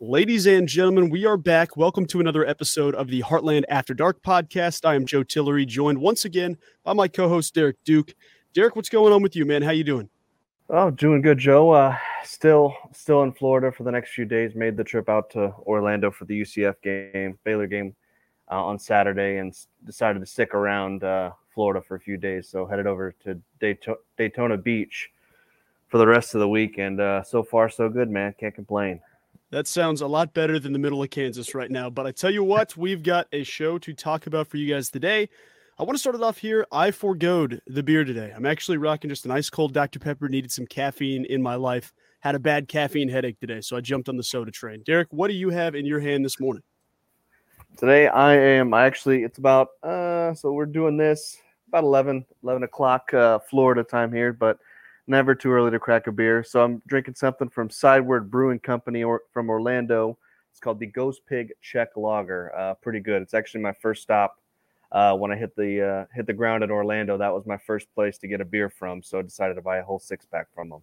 Ladies and gentlemen, we are back. Welcome to another episode of the Heartland After Dark podcast. I am Joe Tillery, joined once again by my co-host Derek Duke. Derek, what's going on with you, man? How you doing? Oh, doing good, Joe. Uh, still, still in Florida for the next few days. Made the trip out to Orlando for the UCF game, Baylor game, uh, on Saturday, and decided to stick around uh, Florida for a few days. So headed over to Daytona, Daytona Beach for the rest of the week, and uh, so far so good, man. Can't complain. That sounds a lot better than the middle of Kansas right now. But I tell you what, we've got a show to talk about for you guys today. I want to start it off here. I foregoed the beer today. I'm actually rocking just an ice cold Dr. Pepper. Needed some caffeine in my life. Had a bad caffeine headache today, so I jumped on the soda train. Derek, what do you have in your hand this morning? Today I am I actually it's about uh so we're doing this about 11 11 o'clock uh, Florida time here, but never too early to crack a beer. So I'm drinking something from Sideward Brewing Company or from Orlando. It's called the Ghost Pig Czech Lager. Uh, pretty good. It's actually my first stop uh, when I hit the uh, hit the ground in Orlando. That was my first place to get a beer from. So I decided to buy a whole six pack from them.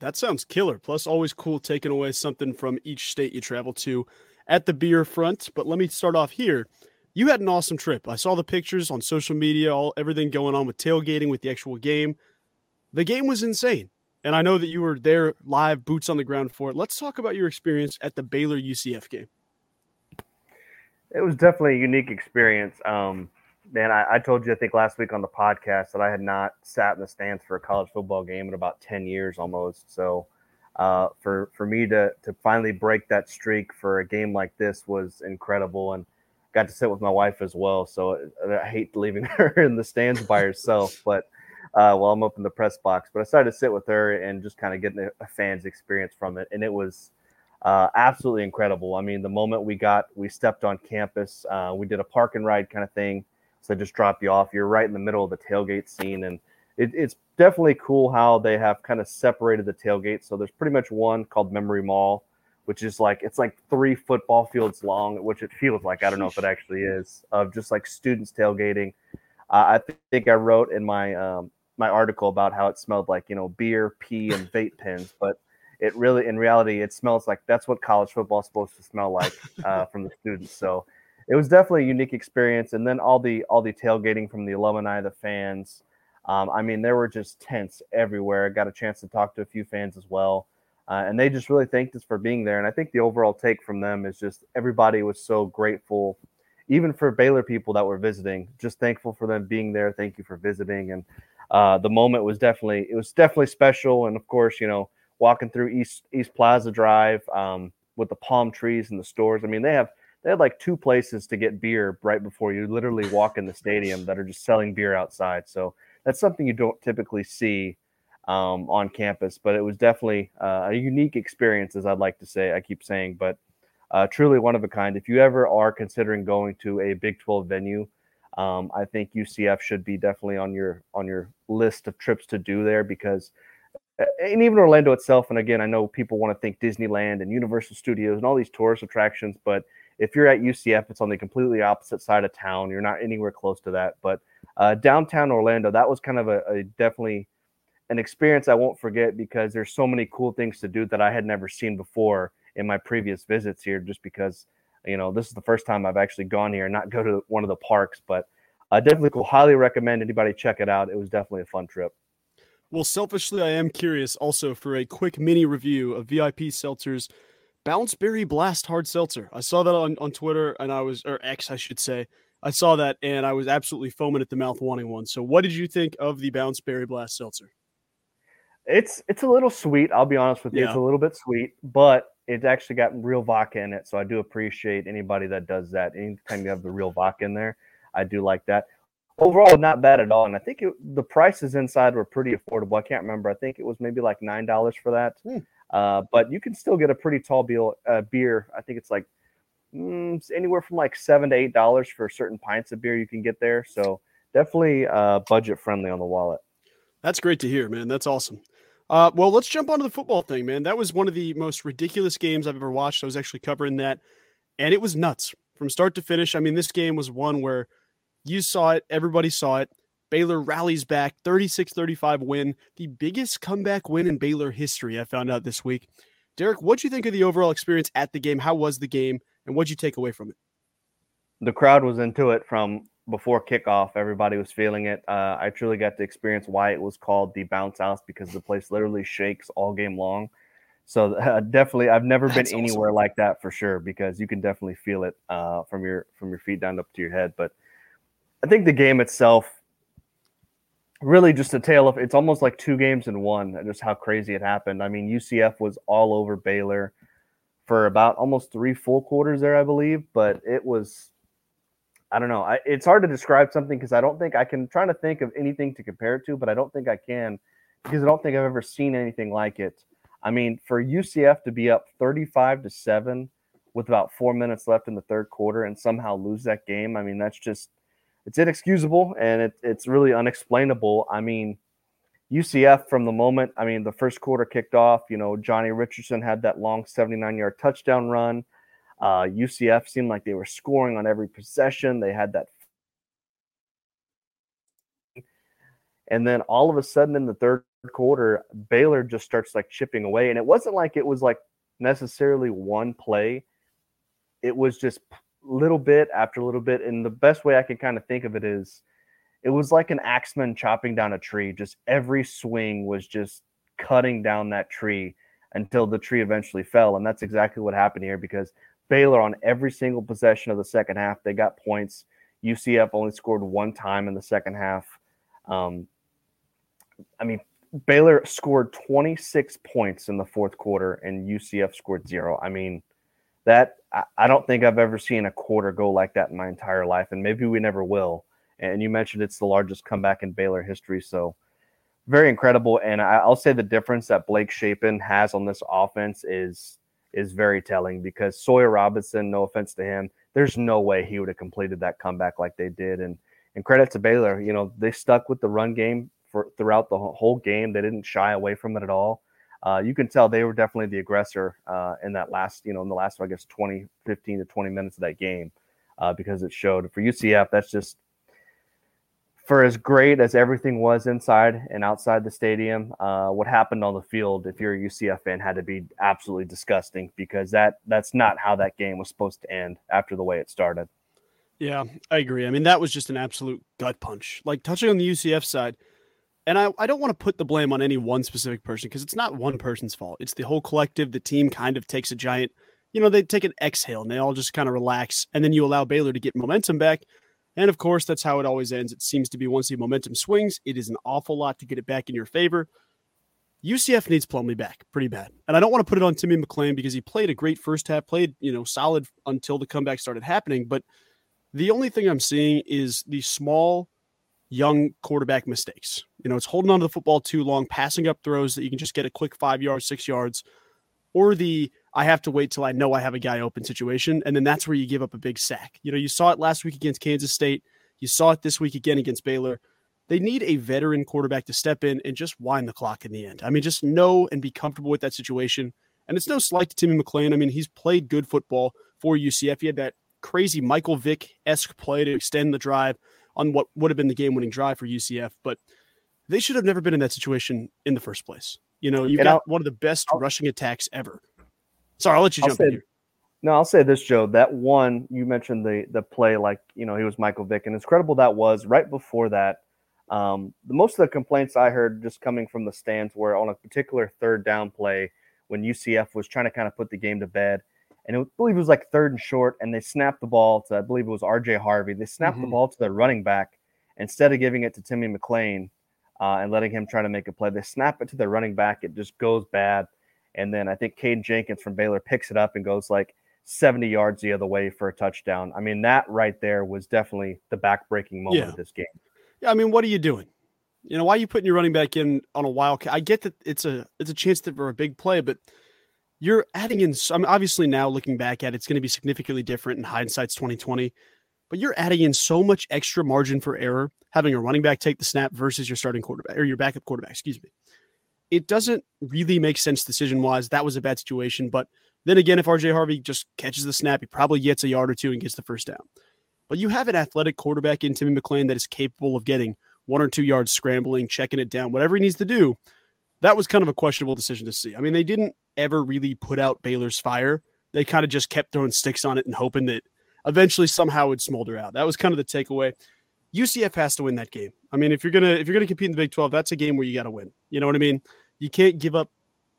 That sounds killer. Plus, always cool taking away something from each state you travel to at the beer front. But let me start off here. You had an awesome trip. I saw the pictures on social media, all everything going on with tailgating with the actual game the game was insane. And I know that you were there live, boots on the ground for it. Let's talk about your experience at the Baylor UCF game. It was definitely a unique experience. Um, man, I, I, told you, I think last week on the podcast that I had not sat in the stands for a college football game in about 10 years almost. So uh, for, for me to, to finally break that streak for a game like this was incredible. And got to sit with my wife as well. So I hate leaving her in the stands by herself, but uh, while I'm up in the press box. But I decided to sit with her and just kind of get a, fan's experience from it, and it was uh, absolutely incredible. I mean, the moment we got, we stepped on campus, uh, we did a park and ride kind of thing. So they just drop you off. You're right in the middle of the tailgate scene, and it, it's definitely cool how they have kind of separated the tailgate. So there's pretty much one called Memory Mall, which is like it's like three football fields long, which it feels like. I don't know if it actually is of just like students tailgating. Uh, I th- think I wrote in my um, my article about how it smelled like you know beer, pee, and vape pens, but it really, in reality, it smells like that's what college football is supposed to smell like uh, from the students. So it was definitely a unique experience. And then all the all the tailgating from the alumni, the fans. Um, I mean, there were just tents everywhere. I got a chance to talk to a few fans as well. Uh, and they just really thanked us for being there. And I think the overall take from them is just everybody was so grateful, even for Baylor people that were visiting, just thankful for them being there. Thank you for visiting. And uh, the moment was definitely it was definitely special. And of course, you know, walking through East East Plaza Drive um, with the palm trees and the stores. I mean, they have they had like two places to get beer right before you literally walk in the stadium that are just selling beer outside. So that's something you don't typically see um, on campus, but it was definitely uh, a unique experience, as I'd like to say. I keep saying, but uh, truly one of a kind. If you ever are considering going to a Big 12 venue, um, I think UCF should be definitely on your on your list of trips to do there because, and even Orlando itself. And again, I know people want to think Disneyland and Universal Studios and all these tourist attractions, but if you're at UCF, it's on the completely opposite side of town. You're not anywhere close to that. But uh, downtown Orlando, that was kind of a, a definitely an experience I won't forget because there's so many cool things to do that I had never seen before in my previous visits here. Just because you know, this is the first time I've actually gone here and not go to one of the parks, but I definitely will highly recommend anybody check it out. It was definitely a fun trip. Well, selfishly, I am curious also for a quick mini review of VIP Seltzer's Bounceberry Blast Hard Seltzer. I saw that on, on Twitter and I was, or X, I should say. I saw that and I was absolutely foaming at the mouth wanting one. So, what did you think of the Bounceberry Blast Seltzer? It's it's a little sweet. I'll be honest with you. Yeah. It's a little bit sweet, but it actually got real vodka in it. So I do appreciate anybody that does that. Anytime you have the real vodka in there, I do like that. Overall, not bad at all. And I think it, the prices inside were pretty affordable. I can't remember. I think it was maybe like nine dollars for that. Hmm. Uh, but you can still get a pretty tall beer. Uh, beer. I think it's like mm, anywhere from like seven to eight dollars for certain pints of beer you can get there. So definitely uh, budget friendly on the wallet. That's great to hear, man. That's awesome. Uh, well, let's jump onto the football thing, man. That was one of the most ridiculous games I've ever watched. I was actually covering that, and it was nuts from start to finish. I mean, this game was one where you saw it, everybody saw it. Baylor rallies back, 36 35 win, the biggest comeback win in Baylor history, I found out this week. Derek, what do you think of the overall experience at the game? How was the game, and what did you take away from it? The crowd was into it from before kickoff. Everybody was feeling it. Uh, I truly got to experience why it was called the bounce house because the place literally shakes all game long. So uh, definitely, I've never That's been anywhere awesome. like that for sure because you can definitely feel it uh, from your from your feet down up to your head. But I think the game itself really just a tale of it's almost like two games in one just how crazy it happened i mean ucf was all over baylor for about almost three full quarters there i believe but it was i don't know I, it's hard to describe something because i don't think i can try to think of anything to compare it to but i don't think i can because i don't think i've ever seen anything like it i mean for ucf to be up 35 to 7 with about four minutes left in the third quarter and somehow lose that game i mean that's just it's inexcusable and it, it's really unexplainable. I mean, UCF from the moment, I mean, the first quarter kicked off, you know, Johnny Richardson had that long 79 yard touchdown run. Uh, UCF seemed like they were scoring on every possession. They had that. And then all of a sudden in the third quarter, Baylor just starts like chipping away. And it wasn't like it was like necessarily one play, it was just little bit after little bit. And the best way I can kind of think of it is it was like an axeman chopping down a tree. Just every swing was just cutting down that tree until the tree eventually fell. And that's exactly what happened here because Baylor, on every single possession of the second half, they got points. UCF only scored one time in the second half. Um, I mean, Baylor scored 26 points in the fourth quarter and UCF scored zero. I mean, that I don't think I've ever seen a quarter go like that in my entire life, and maybe we never will. And you mentioned it's the largest comeback in Baylor history, so very incredible. And I'll say the difference that Blake Shapen has on this offense is is very telling because Sawyer Robertson, no offense to him, there's no way he would have completed that comeback like they did. And and credit to Baylor, you know, they stuck with the run game for throughout the whole game. They didn't shy away from it at all uh, you can tell they were definitely the aggressor uh, in that last, you know, in the last, I guess, 20, 15 to 20 minutes of that game uh, because it showed for UCF, that's just for as great as everything was inside and outside the stadium, uh, what happened on the field, if you're a UCF fan, had to be absolutely disgusting because that that's not how that game was supposed to end after the way it started. Yeah, I agree. I mean, that was just an absolute gut punch. Like touching on the UCF side, and I, I don't want to put the blame on any one specific person because it's not one person's fault. It's the whole collective. The team kind of takes a giant, you know, they take an exhale and they all just kind of relax. And then you allow Baylor to get momentum back. And of course, that's how it always ends. It seems to be once the momentum swings, it is an awful lot to get it back in your favor. UCF needs Plumlee back pretty bad. And I don't want to put it on Timmy McClain because he played a great first half, played, you know, solid until the comeback started happening. But the only thing I'm seeing is the small young quarterback mistakes. You know, it's holding on to the football too long, passing up throws that you can just get a quick five yards, six yards, or the I have to wait till I know I have a guy open situation. And then that's where you give up a big sack. You know, you saw it last week against Kansas State. You saw it this week again against Baylor. They need a veteran quarterback to step in and just wind the clock in the end. I mean, just know and be comfortable with that situation. And it's no slight to Timmy McClain. I mean, he's played good football for UCF. He had that crazy Michael Vick esque play to extend the drive on what would have been the game winning drive for UCF. But they should have never been in that situation in the first place. You know, you've and got I'll, one of the best I'll, rushing attacks ever. Sorry, I'll let you I'll jump say, in here. No, I'll say this, Joe. That one you mentioned the the play, like you know, he was Michael Vick, and as credible that was. Right before that, um, the most of the complaints I heard just coming from the stands were on a particular third down play when UCF was trying to kind of put the game to bed and I believe it was like third and short, and they snapped the ball to I believe it was R.J. Harvey. They snapped mm-hmm. the ball to their running back instead of giving it to Timmy McClain uh, and letting him try to make a play. They snap it to their running back. It just goes bad, and then I think Caden Jenkins from Baylor picks it up and goes like 70 yards the other way for a touchdown. I mean, that right there was definitely the backbreaking moment yeah. of this game. Yeah, I mean, what are you doing? You know, why are you putting your running back in on a wild? I get that it's a it's a chance for a big play, but you're adding in. I mean, obviously now looking back at it, it's going to be significantly different in hindsight's 2020. But you're adding in so much extra margin for error having a running back take the snap versus your starting quarterback or your backup quarterback. Excuse me. It doesn't really make sense decision wise. That was a bad situation. But then again, if RJ Harvey just catches the snap, he probably gets a yard or two and gets the first down. But you have an athletic quarterback in Timmy McClain that is capable of getting one or two yards scrambling, checking it down, whatever he needs to do that was kind of a questionable decision to see. I mean, they didn't ever really put out Baylor's fire. They kind of just kept throwing sticks on it and hoping that eventually somehow it would smolder out. That was kind of the takeaway. UCF has to win that game. I mean, if you're gonna if you're gonna compete in the Big 12, that's a game where you got to win. You know what I mean? You can't give up.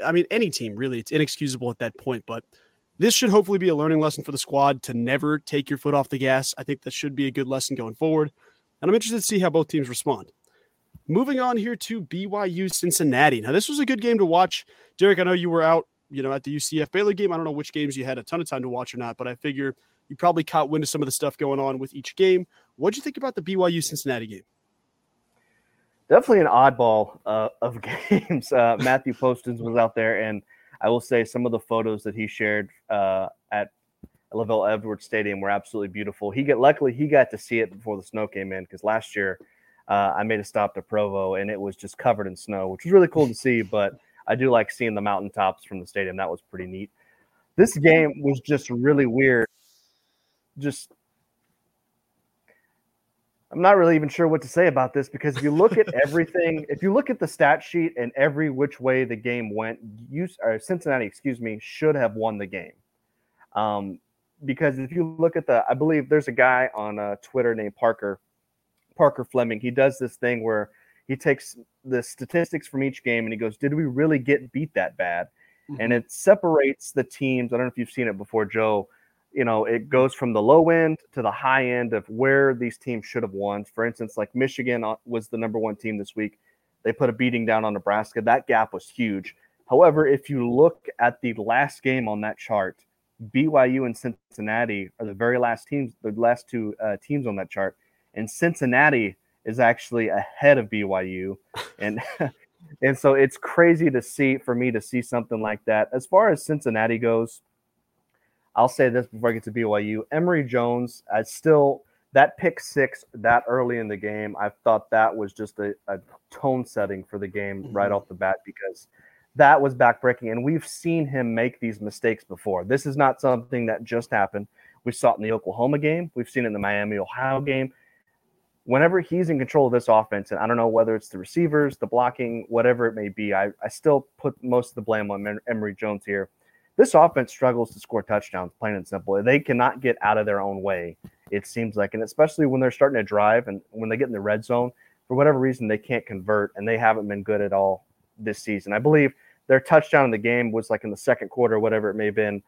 I mean, any team really, it's inexcusable at that point. But this should hopefully be a learning lesson for the squad to never take your foot off the gas. I think that should be a good lesson going forward. And I'm interested to see how both teams respond. Moving on here to BYU Cincinnati. Now, this was a good game to watch. Derek, I know you were out, you know, at the UCF Baylor game. I don't know which games you had a ton of time to watch or not, but I figure you probably caught wind of some of the stuff going on with each game. What'd you think about the BYU Cincinnati game? Definitely an oddball uh, of games. Uh, Matthew Postins was out there, and I will say some of the photos that he shared uh, at LaVell Edwards Stadium were absolutely beautiful. He got luckily he got to see it before the snow came in because last year uh, I made a stop to Provo and it was just covered in snow, which was really cool to see. But I do like seeing the mountaintops from the stadium. That was pretty neat. This game was just really weird. Just I'm not really even sure what to say about this because if you look at everything, if you look at the stat sheet and every which way the game went, you, Cincinnati, excuse me, should have won the game. Um, because if you look at the, I believe there's a guy on uh, Twitter named Parker, Parker Fleming. He does this thing where he takes the statistics from each game and he goes, "Did we really get beat that bad?" Mm-hmm. And it separates the teams. I don't know if you've seen it before, Joe. You know, it goes from the low end to the high end of where these teams should have won. For instance, like Michigan uh, was the number one team this week. They put a beating down on Nebraska. That gap was huge. However, if you look at the last game on that chart, BYU and Cincinnati are the very last teams, the last two uh, teams on that chart, and Cincinnati is actually ahead of BYU, and and so it's crazy to see for me to see something like that. As far as Cincinnati goes, I'll say this before I get to BYU: Emory Jones, I still that pick six that early in the game, I thought that was just a, a tone setting for the game mm-hmm. right off the bat because that was backbreaking. And we've seen him make these mistakes before. This is not something that just happened. We saw it in the Oklahoma game. We've seen it in the Miami, Ohio game. Whenever he's in control of this offense, and I don't know whether it's the receivers, the blocking, whatever it may be, I, I still put most of the blame on Emory Jones here. This offense struggles to score touchdowns, plain and simple. They cannot get out of their own way, it seems like. And especially when they're starting to drive and when they get in the red zone, for whatever reason, they can't convert, and they haven't been good at all this season. I believe their touchdown in the game was like in the second quarter, whatever it may have been.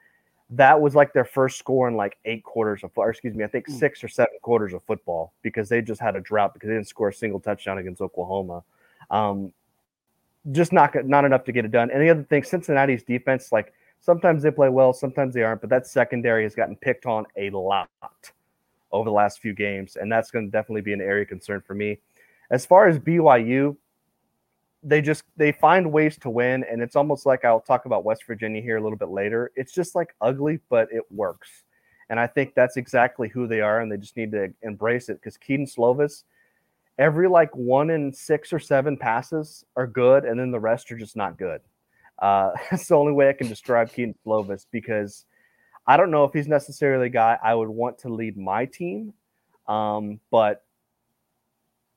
That was like their first score in like eight quarters of, or excuse me, I think hmm. six or seven quarters of football because they just had a drought because they didn't score a single touchdown against Oklahoma. Um, just not not enough to get it done. And the other thing, Cincinnati's defense, like sometimes they play well, sometimes they aren't, but that secondary has gotten picked on a lot over the last few games, and that's going to definitely be an area of concern for me. As far as BYU, they just they find ways to win and it's almost like i'll talk about west virginia here a little bit later it's just like ugly but it works and i think that's exactly who they are and they just need to embrace it because kedon slovis every like one in six or seven passes are good and then the rest are just not good uh, that's the only way i can describe kedon slovis because i don't know if he's necessarily a guy i would want to lead my team um, but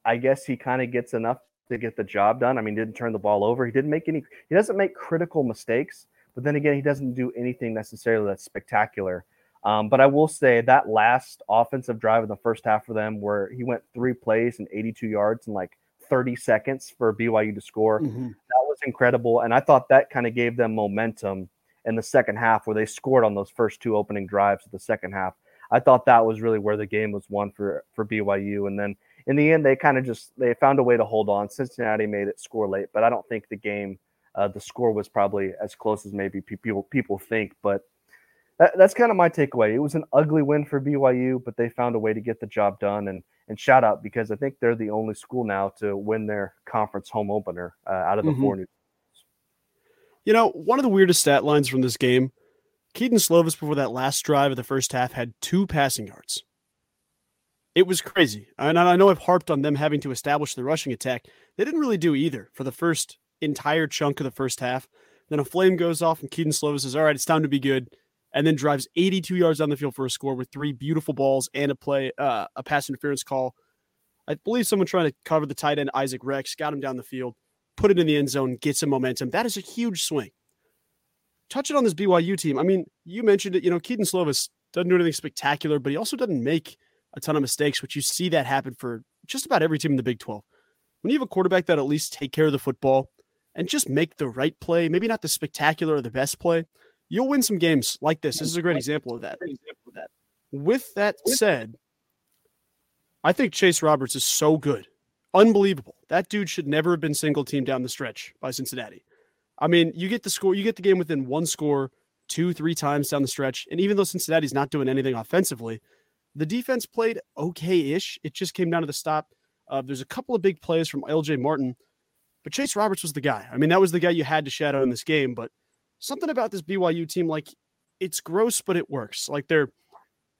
I guess he kind of gets enough to get the job done. I mean, he didn't turn the ball over. He didn't make any. He doesn't make critical mistakes, but then again, he doesn't do anything necessarily that's spectacular. Um, but I will say that last offensive drive in the first half for them, where he went three plays and 82 yards and like 30 seconds for BYU to score, mm-hmm. that was incredible. And I thought that kind of gave them momentum in the second half, where they scored on those first two opening drives of the second half. I thought that was really where the game was won for for BYU. And then in the end, they kind of just they found a way to hold on. Cincinnati made it score late, but I don't think the game, uh, the score was probably as close as maybe people people think. But that, that's kind of my takeaway. It was an ugly win for BYU, but they found a way to get the job done. And and shout out because I think they're the only school now to win their conference home opener uh, out of the mm-hmm. four new. You know, one of the weirdest stat lines from this game, Kedon Slovis before that last drive of the first half had two passing yards. It was crazy. And I know I've harped on them having to establish the rushing attack. They didn't really do either for the first entire chunk of the first half. Then a flame goes off, and Kedon Slovis says, All right, it's time to be good. And then drives 82 yards down the field for a score with three beautiful balls and a play, uh, a pass interference call. I believe someone trying to cover the tight end, Isaac Rex, got him down the field. put it in the end zone, get some momentum. That is a huge swing. Touching on this BYU team, I mean, you mentioned it. You know, Kedon Slovis doesn't do anything spectacular, but he also doesn't make a ton of mistakes, which you see that happen for just about every team in the Big 12. When you have a quarterback that at least take care of the football and just make the right play, maybe not the spectacular or the best play, you'll win some games like this. This is a great example of that. With that said, I think Chase Roberts is so good. Unbelievable. That dude should never have been single team down the stretch by Cincinnati. I mean, you get the score, you get the game within one score two, three times down the stretch. And even though Cincinnati's not doing anything offensively, the defense played okay ish. It just came down to the stop. Uh, there's a couple of big plays from LJ Martin, but Chase Roberts was the guy. I mean, that was the guy you had to shadow in this game. But something about this BYU team, like it's gross, but it works. Like they're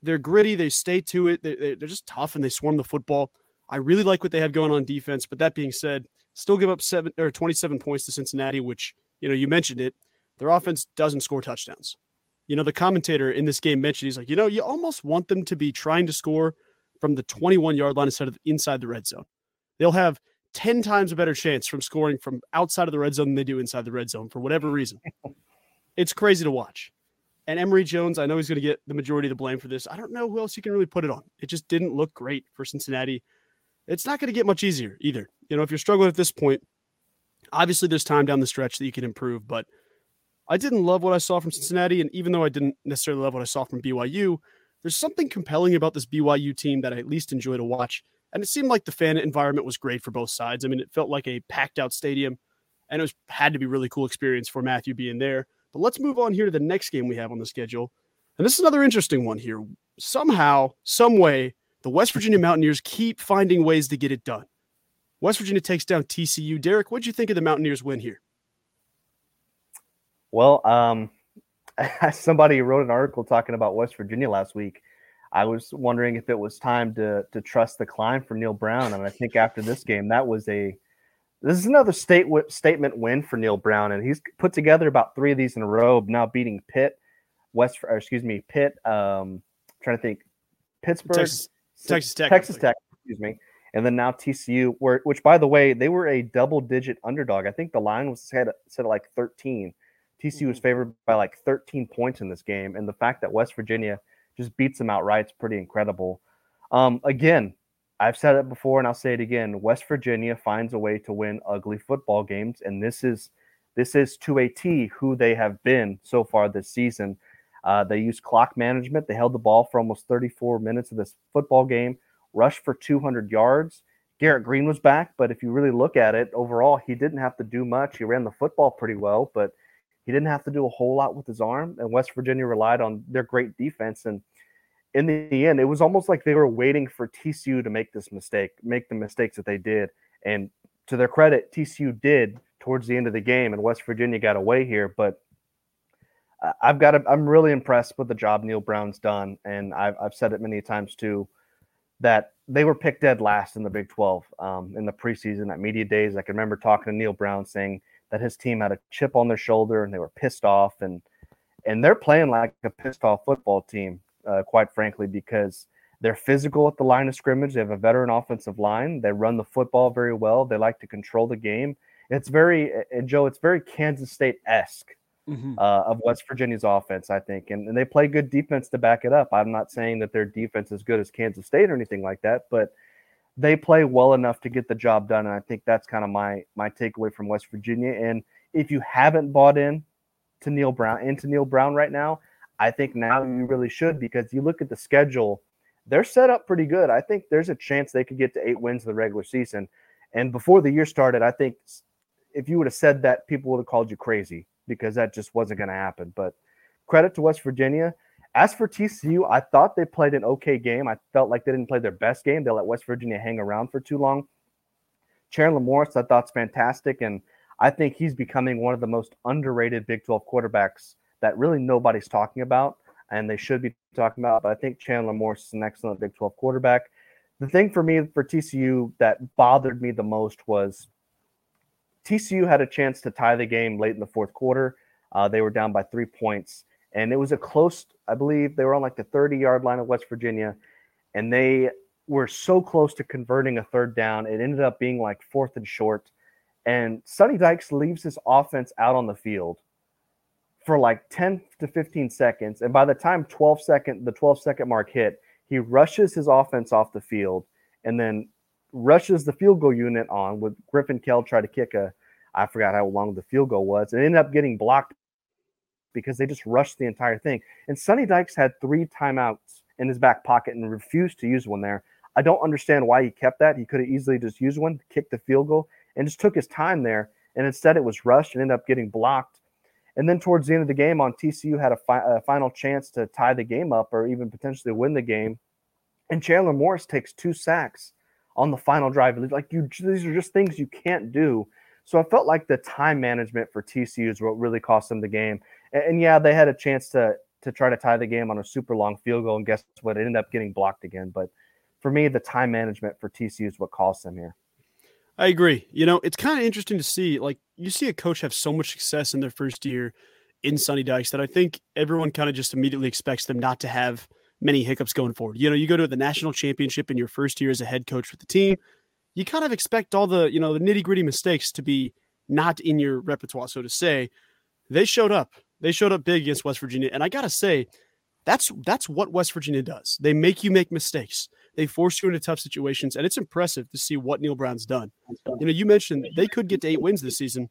they're gritty, they stay to it, they, they're just tough, and they swarm the football. I really like what they have going on defense. But that being said, still give up seven or 27 points to Cincinnati, which you know you mentioned it. Their offense doesn't score touchdowns. You know, the commentator in this game mentioned he's like, you know, you almost want them to be trying to score from the 21 yard line instead of inside the red zone. They'll have 10 times a better chance from scoring from outside of the red zone than they do inside the red zone for whatever reason. it's crazy to watch. And Emory Jones, I know he's going to get the majority of the blame for this. I don't know who else you can really put it on. It just didn't look great for Cincinnati. It's not going to get much easier either. You know, if you're struggling at this point, obviously there's time down the stretch that you can improve, but I didn't love what I saw from Cincinnati. And even though I didn't necessarily love what I saw from BYU, there's something compelling about this BYU team that I at least enjoy to watch. And it seemed like the fan environment was great for both sides. I mean, it felt like a packed out stadium, and it was had to be really cool experience for Matthew being there. But let's move on here to the next game we have on the schedule. And this is another interesting one here. Somehow, some way, the West Virginia Mountaineers keep finding ways to get it done. West Virginia takes down TCU. Derek, what did you think of the Mountaineers win here? Well, um, somebody wrote an article talking about West Virginia last week. I was wondering if it was time to to trust the climb for Neal Brown, and I think after this game, that was a this is another state statement win for Neal Brown, and he's put together about three of these in a row. Now beating Pitt, West, or excuse me, Pitt. Um, trying to think, Pittsburgh, Texas, Texas Tech, Texas Tech, excuse me, and then now TCU, where which by the way they were a double digit underdog. I think the line was set set at like thirteen TCU was mm-hmm. favored by like 13 points in this game, and the fact that West Virginia just beats them outright is pretty incredible. Um, again, I've said it before, and I'll say it again: West Virginia finds a way to win ugly football games, and this is this is to a T who they have been so far this season. Uh, they used clock management. They held the ball for almost 34 minutes of this football game, rushed for 200 yards. Garrett Green was back, but if you really look at it overall, he didn't have to do much. He ran the football pretty well, but he didn't have to do a whole lot with his arm, and West Virginia relied on their great defense. And in the end, it was almost like they were waiting for TCU to make this mistake, make the mistakes that they did. And to their credit, TCU did towards the end of the game, and West Virginia got away here. But I've got, to, I'm really impressed with the job Neal Brown's done, and I've, I've said it many times too, that they were picked dead last in the Big 12 um, in the preseason at media days. I can remember talking to Neal Brown saying that his team had a chip on their shoulder and they were pissed off and and they're playing like a pissed off football team, uh, quite frankly, because they're physical at the line of scrimmage. They have a veteran offensive line. They run the football very well. They like to control the game. It's very and Joe. It's very Kansas State esque mm-hmm. uh, of West Virginia's offense, I think, and, and they play good defense to back it up. I'm not saying that their defense is good as Kansas State or anything like that, but they play well enough to get the job done. And I think that's kind of my my takeaway from West Virginia. And if you haven't bought in to Neal Brown into Neal Brown right now, I think now you really should because you look at the schedule, they're set up pretty good. I think there's a chance they could get to eight wins in the regular season. And before the year started, I think if you would have said that, people would have called you crazy because that just wasn't going to happen. But credit to West Virginia. As for TCU, I thought they played an okay game. I felt like they didn't play their best game. They let West Virginia hang around for too long. Chandler Morris, I thought's fantastic, and I think he's becoming one of the most underrated Big 12 quarterbacks that really nobody's talking about, and they should be talking about. But I think Chandler Morris is an excellent Big 12 quarterback. The thing for me for TCU that bothered me the most was TCU had a chance to tie the game late in the fourth quarter. Uh, they were down by three points and it was a close. I believe they were on like the 30 yard line of West Virginia, and they were so close to converting a third down. It ended up being like fourth and short, and Sonny Dykes leaves his offense out on the field for like 10 to 15 seconds. And by the time 12 second, the 12 second mark hit, he rushes his offense off the field and then rushes the field goal unit on with Griffin Kell try to kick a, I forgot how long the field goal was. It ended up getting blocked because they just rushed the entire thing. And Sonny Dykes had three timeouts in his back pocket and refused to use one there. I don't understand why he kept that. He could have easily just used one, kicked the field goal, and just took his time there. And instead, it was rushed and ended up getting blocked. And then towards the end of the game, on TCU had a, fi- a final chance to tie the game up or even potentially win the game. And Chandler Morris takes two sacks on the final drive. Like you, these are just things you can't do. So I felt like the time management for TCU is what really cost them the game. And, and, yeah, they had a chance to to try to tie the game on a super long field goal, and guess what? It ended up getting blocked again. But for me, the time management for TCU is what cost them here. I agree. You know, it's kind of interesting to see. Like, you see a coach have so much success in their first year in Sonny Dykes that I think everyone kind of just immediately expects them not to have many hiccups going forward. You know, you go to the national championship in your first year as a head coach with the team, you kind of expect all the, you know, the nitty gritty mistakes to be not in your repertoire, so to say. They showed up. They showed up big against West Virginia. And I gotta say, that's that's what West Virginia does. They make you make mistakes. They force you into tough situations, and it's impressive to see what Neal Brown's done. You know, you mentioned they could get to eight wins this season.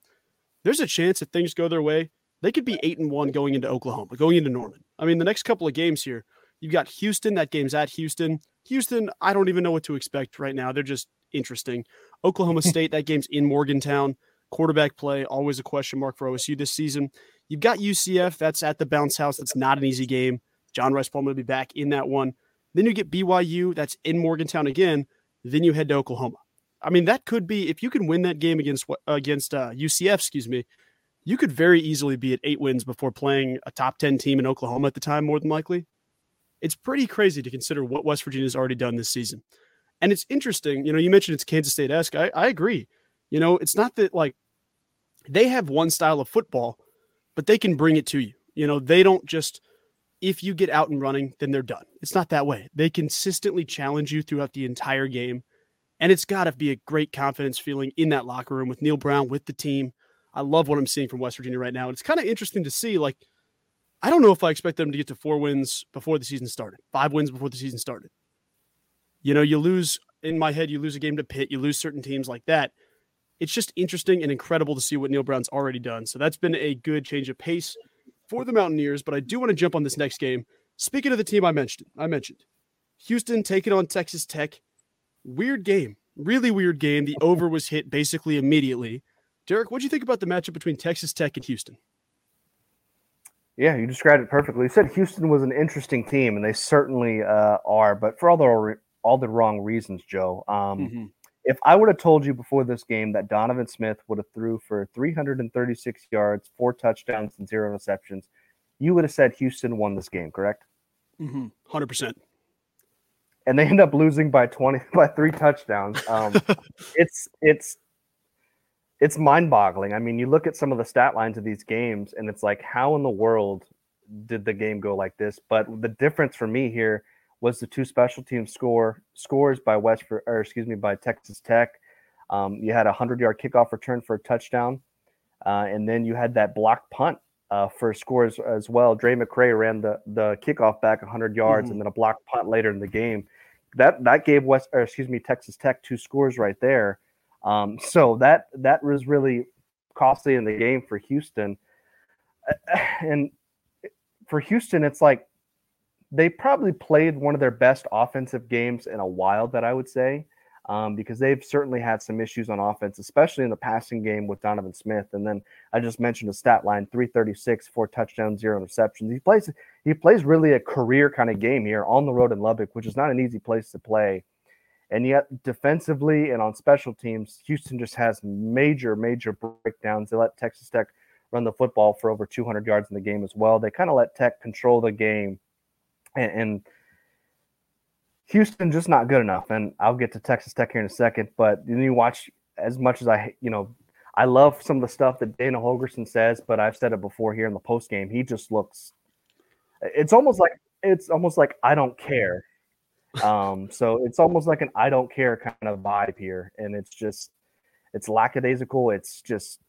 There's a chance if things go their way, they could be eight and one going into Oklahoma, going into Norman. I mean, the next couple of games here, you've got Houston. That game's at Houston. Houston, I don't even know what to expect right now. They're just interesting. Oklahoma State, that game's in Morgantown. Quarterback play, always a question mark for OSU this season. You've got UCF, that's at the bounce house. That's not an easy game. John Rhys Plumlee will be back in that one. Then you get BYU, that's in Morgantown again. Then you head to Oklahoma. I mean, that could be if you can win that game against against uh, UCF, excuse me, you could very easily be at eight wins before playing a top ten team in Oklahoma at the time. More than likely, it's pretty crazy to consider what West Virginia's already done this season. And it's interesting, you know, you mentioned it's Kansas State esque. I, I agree. You know, it's not that like they have one style of football, but they can bring it to you. You know, they don't just if you get out and running, then they're done. It's not that way. They consistently challenge you throughout the entire game. And it's got to be a great confidence feeling in that locker room with Neal Brown, with the team. I love what I'm seeing from West Virginia right now. And it's kind of interesting to see. Like, I don't know if I expect them to get to four wins before the season started, five wins before the season started. You know, you lose in my head, you lose a game to Pitt, you lose certain teams like that. It's just interesting and incredible to see what Neal Brown's already done. So that's been a good change of pace for the Mountaineers, but I do want to jump on this next game. Speaking of the team I mentioned, I mentioned Houston taking on Texas Tech. Weird game, really weird game. The over was hit basically immediately. Derek, what do you think about the matchup between Texas Tech and Houston? Yeah, you described it perfectly. You said Houston was an interesting team, and they certainly uh, are, but for all the all the wrong reasons, Joe. Um, mm-hmm if I would have told you before this game that Donovan Smith would have threw for 336 yards, four touchdowns, and zero interceptions, you would have said Houston won this game, correct? Mm-hmm. 100%. And they end up losing by 20 by three touchdowns. Um, it's it's it's mind-boggling. I mean, you look at some of the stat lines of these games, and it's like, how in the world did the game go like this? But the difference for me here was the two special team score scores by West or excuse me by Texas Tech. Um, you had a hundred yard kickoff return for a touchdown, uh, and then you had that block punt uh, for scores as well. Drae McCray ran the the kickoff back 100 yards, mm-hmm. and then a block punt later in the game. That that gave West or excuse me Texas Tech two scores right there. Um, so that that was really costly in the game for Houston, and for Houston, it's like they probably played one of their best offensive games in a while, that I would say, um, because they've certainly had some issues on offense, especially in the passing game with Donovan Smith. And then I just mentioned a stat line: 336, four touchdowns, zero interceptions. He plays he plays really a career kind of game here on the road in Lubbock, which is not an easy place to play. And yet, defensively and on special teams, Houston just has major, major breakdowns. They let Texas Tech run the football for over 200 yards in the game as well. They kind of let Tech control the game and, and Houston just not good enough. And I'll get to Texas Tech here in a second. But you watch as much as I, you know, I love some of the stuff that Dana Holgorsen says, but I've said it before here in the post game. He just looks. It's almost like it's almost like I don't care. Um, so it's almost like an I don't care kind of vibe here, and it's just it's lackadaisical. It's just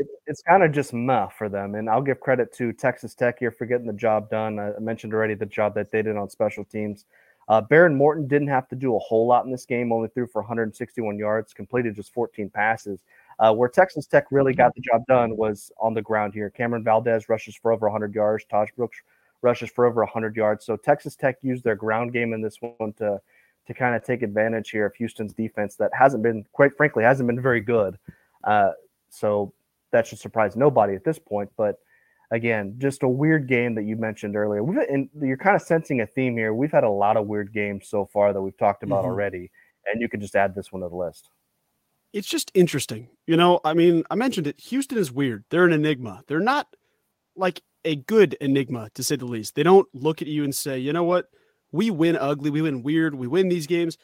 it, it's kind of just meh for them. And I'll give credit to Texas Tech here for getting the job done. I mentioned already the job that they did on special teams. Uh, Behren Morton didn't have to do a whole lot in this game, only threw for 161 yards, completed just 14 passes. Uh, where Texas Tech really got the job done was on the ground here. Cam'Ron Valdez rushes for over 100 yards. Tahj Brooks rushes for over 100 yards. So Texas Tech used their ground game in this one to to kind of take advantage here of Houston's defense that hasn't been, quite frankly, hasn't been very good. Uh, so that should surprise nobody at this point. But again, just a weird game that you mentioned earlier. We've, and you're kind of sensing a theme here. We've had a lot of weird games so far that we've talked about mm-hmm. already, and you can just add this one to the list. It's just interesting. You know, I mean, I mentioned it. Houston is weird. They're an enigma. They're not like a good enigma, to say the least. They don't look at you and say, you know what? We win ugly, we win weird, we win these games.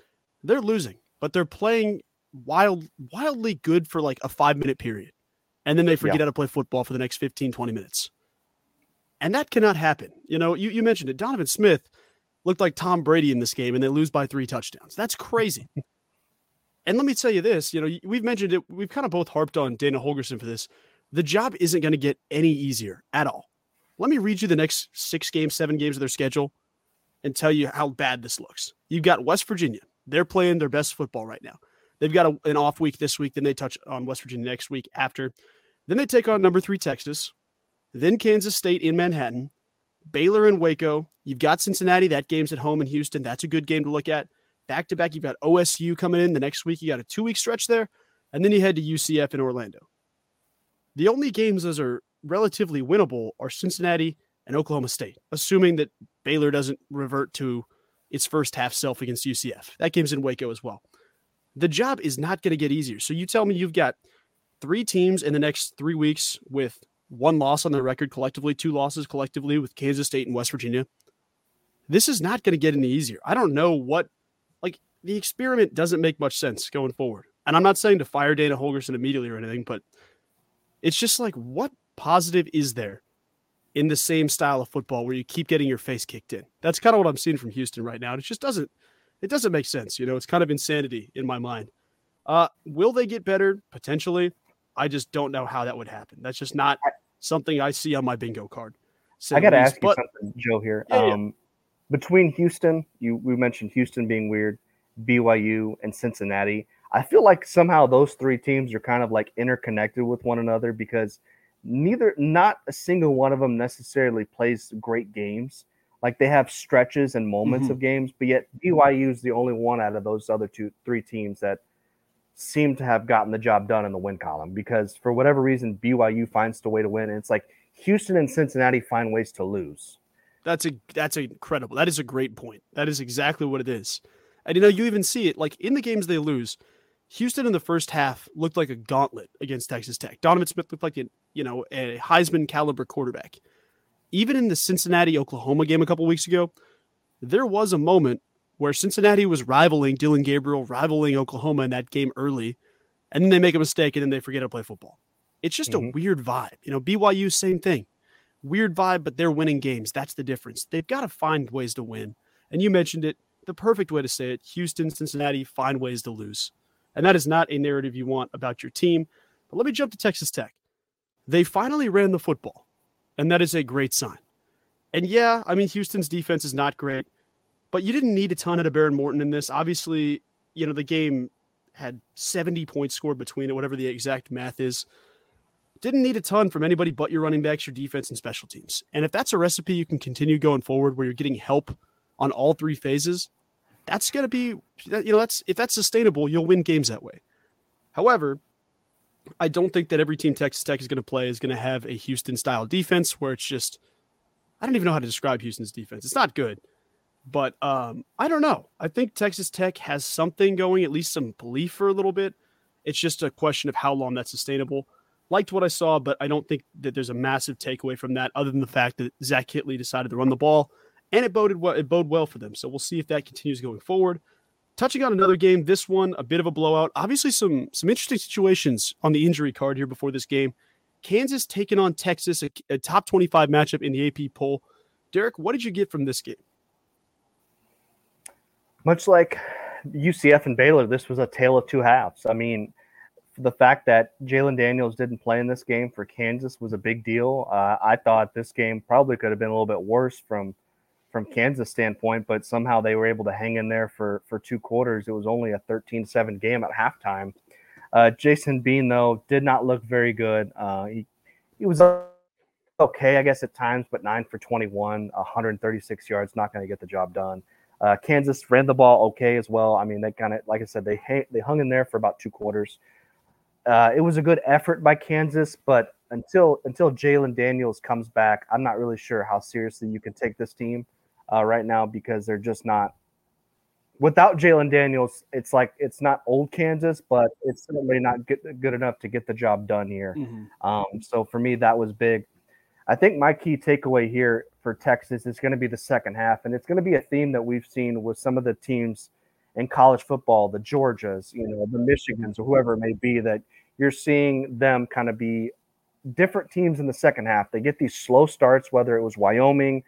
They're losing, but they're playing wild, wildly good for like a five minute period. And then they forget yeah. how to play football for the next 15, 20 minutes. And that cannot happen. You know, you, you mentioned it. Donovan Smith looked like Tom Brady in this game and they lose by three touchdowns. That's crazy. and let me tell you this, you know, we've mentioned it, we've kind of both harped on Dana Holgorsen for this. The job isn't going to get any easier at all. Let me read you the next six games, seven games of their schedule and tell you how bad this looks. You've got West Virginia. They're playing their best football right now. They've got a, an off week this week. Then they touch on West Virginia next week after. Then they take on number three Texas then Kansas State in Manhattan, Baylor and Waco. You've got Cincinnati. That game's at home in Houston. That's a good game to look at. Back to back, you've got OSU coming in the next week. You got a two week stretch there, and then you head to UCF in Orlando. The only games those are relatively winnable are Cincinnati and Oklahoma State, assuming that Baylor doesn't revert to its first half self against UCF. That game's in Waco as well. The job is not going to get easier. So you tell me you've got three teams in the next three weeks with one loss on their record collectively, two losses collectively with Kansas State and West Virginia. This is not going to get any easier. I don't know what, like, the experiment doesn't make much sense going forward. And I'm not saying to fire Dana Holgorsen immediately or anything, but it's just like, what positive is there in the same style of football where you keep getting your face kicked in? That's kind of what I'm seeing from Houston right now. And it just doesn't, it doesn't make sense. You know, it's kind of insanity in my mind. Uh, will they get better? Potentially. I just don't know how that would happen. That's just not something I see on my bingo card. I got to ask but, you something, Joe. Here, yeah, um, yeah. between Houston, you we mentioned Houston being weird, BYU and Cincinnati. I feel like somehow those three teams are kind of like interconnected with one another because neither, not a single one of them necessarily plays great games. Like they have stretches and moments mm-hmm. of games, but yet BYU is the only one out of those other two, three teams that seem to have gotten the job done in the win column because for whatever reason BYU finds the way to win and it's like Houston and Cincinnati find ways to lose. That's a that's incredible. That is a great point. That is exactly what it is. And you know, you even see it like in the games they lose. Houston in the first half looked like a gauntlet against Texas Tech. Donovan Smith looked like a, you know, a Heisman caliber quarterback. Even in the Cincinnati Oklahoma game a couple weeks ago, there was a moment where Cincinnati was rivaling Dillon Gabriel, rivaling Oklahoma in that game early, and then they make a mistake and then they forget to play football. It's just mm-hmm. a weird vibe. You know, BYU, same thing. Weird vibe, but they're winning games. That's the difference. They've got to find ways to win. And you mentioned it, the perfect way to say it Houston, Cincinnati, find ways to lose. And that is not a narrative you want about your team. But let me jump to Texas Tech. They finally ran the football, and that is a great sign. And yeah, I mean, Houston's defense is not great but you didn't need a ton out of Behren Morton in this. Obviously, you know, the game had 70 points scored between it, whatever the exact math is. Didn't need a ton from anybody but your running backs, your defense, and special teams. And if that's a recipe you can continue going forward where you're getting help on all three phases, that's going to be, you know, that's if that's sustainable, you'll win games that way. However, I don't think that every team Texas Tech is going to play is going to have a Houston style defense where it's just, I don't even know how to describe Houston's defense. It's not good. But um, I don't know. I think Texas Tech has something going, at least some belief for a little bit. It's just a question of how long that's sustainable. Liked what I saw, but I don't think that there's a massive takeaway from that, other than the fact that Zach Kittley decided to run the ball, and it boded well. It boded well for them. So we'll see if that continues going forward. Touching on another game, this one a bit of a blowout. Obviously, some some interesting situations on the injury card here before this game. Kansas taking on Texas, a, a top 25 matchup in the AP poll. Derek, what did you get from this game? Much like UCF and Baylor, this was a tale of two halves. I mean, the fact that Jalon Daniels didn't play in this game for Kansas was a big deal. Uh, I thought this game probably could have been a little bit worse from from Kansas standpoint, but somehow they were able to hang in there for for two quarters. It was only a 13-7 game at halftime. Uh, Jason Bean though did not look very good. Uh, he he was okay, I guess at times, but nine for 21, 136 yards, not going to get the job done. Uh, Kansas ran the ball okay as well. I mean, they kind of, like I said, they they hung in there for about two quarters. Uh, it was a good effort by Kansas, but until until Jalon Daniels comes back, I'm not really sure how seriously you can take this team uh, right now because they're just not. Without Jalon Daniels, it's like it's not old Kansas, but it's certainly not good, good enough to get the job done here. Mm-hmm. Um, so for me, that was big. I think my key takeaway here for Texas is going to be the second half, and it's going to be a theme that we've seen with some of the teams in college football, the Georgias, you know, the Michigans, or whoever it may be, that you're seeing them kind of be different teams in the second half. They get these slow starts, whether it was Wyoming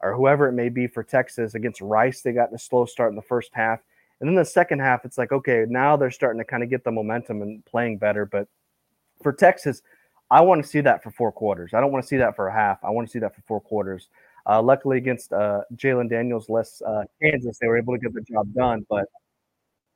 or whoever it may be for Texas against Rice. They got a slow start in the first half. And then the second half, it's like, okay, now they're starting to kind of get the momentum and playing better. But for Texas, I want to see that for four quarters. I don't want to see that for a half. I want to see that for four quarters. Uh, luckily, against uh, Jalon Daniels, less uh, Kansas, they were able to get the job done. But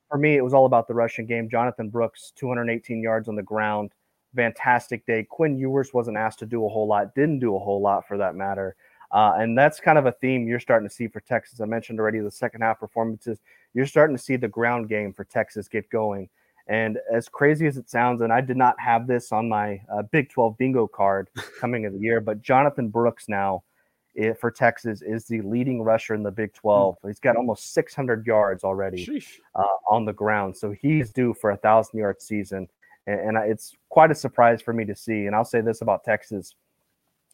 for me, it was all about the rushing game. Jonathon Brooks, 218 yards on the ground, fantastic day. Quinn Ewers wasn't asked to do a whole lot, didn't do a whole lot for that matter. Uh, and that's kind of a theme you're starting to see for Texas. I mentioned already the second half performances. You're starting to see the ground game for Texas get going. And as crazy as it sounds, and I did not have this on my uh, Big 12 bingo card coming of the year, but Jonathon Brooks now it, eh, for Texas is the leading rusher in the Big 12. Mm. He's got almost 600 yards already uh, on the ground. So he's due for a thousand yard season. And, and it's quite a surprise for me to see. And I'll say this about Texas,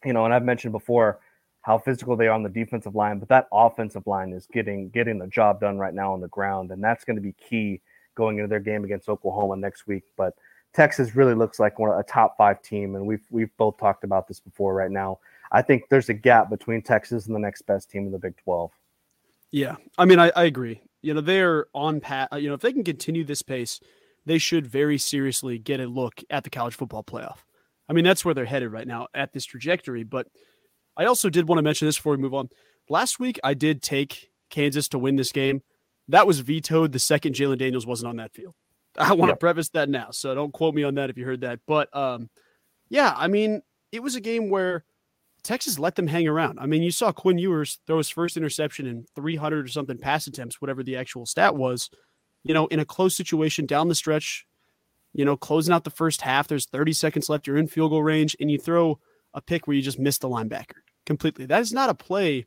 you know, and I've mentioned before, how physical they are on the defensive line, but that offensive line is getting getting the job done right now on the ground, and that's going to be key going into their game against Oklahoma next week. But Texas really looks like one of a top five team, and we've we've both talked about this before. Right now, I think there's a gap between Texas and the next best team in the Big Twelve. Yeah, I mean, I, I agree. You know, they're on pat. Uh, you know, if they can continue this pace, they should very seriously get a look at the college football playoff. I mean, that's where they're headed right now at this trajectory. But I also did want to mention this before we move on. Last week, I did take Kansas to win this game. That was vetoed the second Jalon Daniels wasn't on that field. I want to preface that now, so don't quote me on that if you heard that. But um, yeah, I mean, it was a game where Texas let them hang around. I mean, you saw Quinn Ewers throw his first interception in 300 or something pass attempts, whatever the actual stat was. You know, in a close situation down the stretch, you know, closing out the first half, there's 30 seconds left, you're in field goal range, and you throw a pick where you just missed the linebacker completely. That is not a play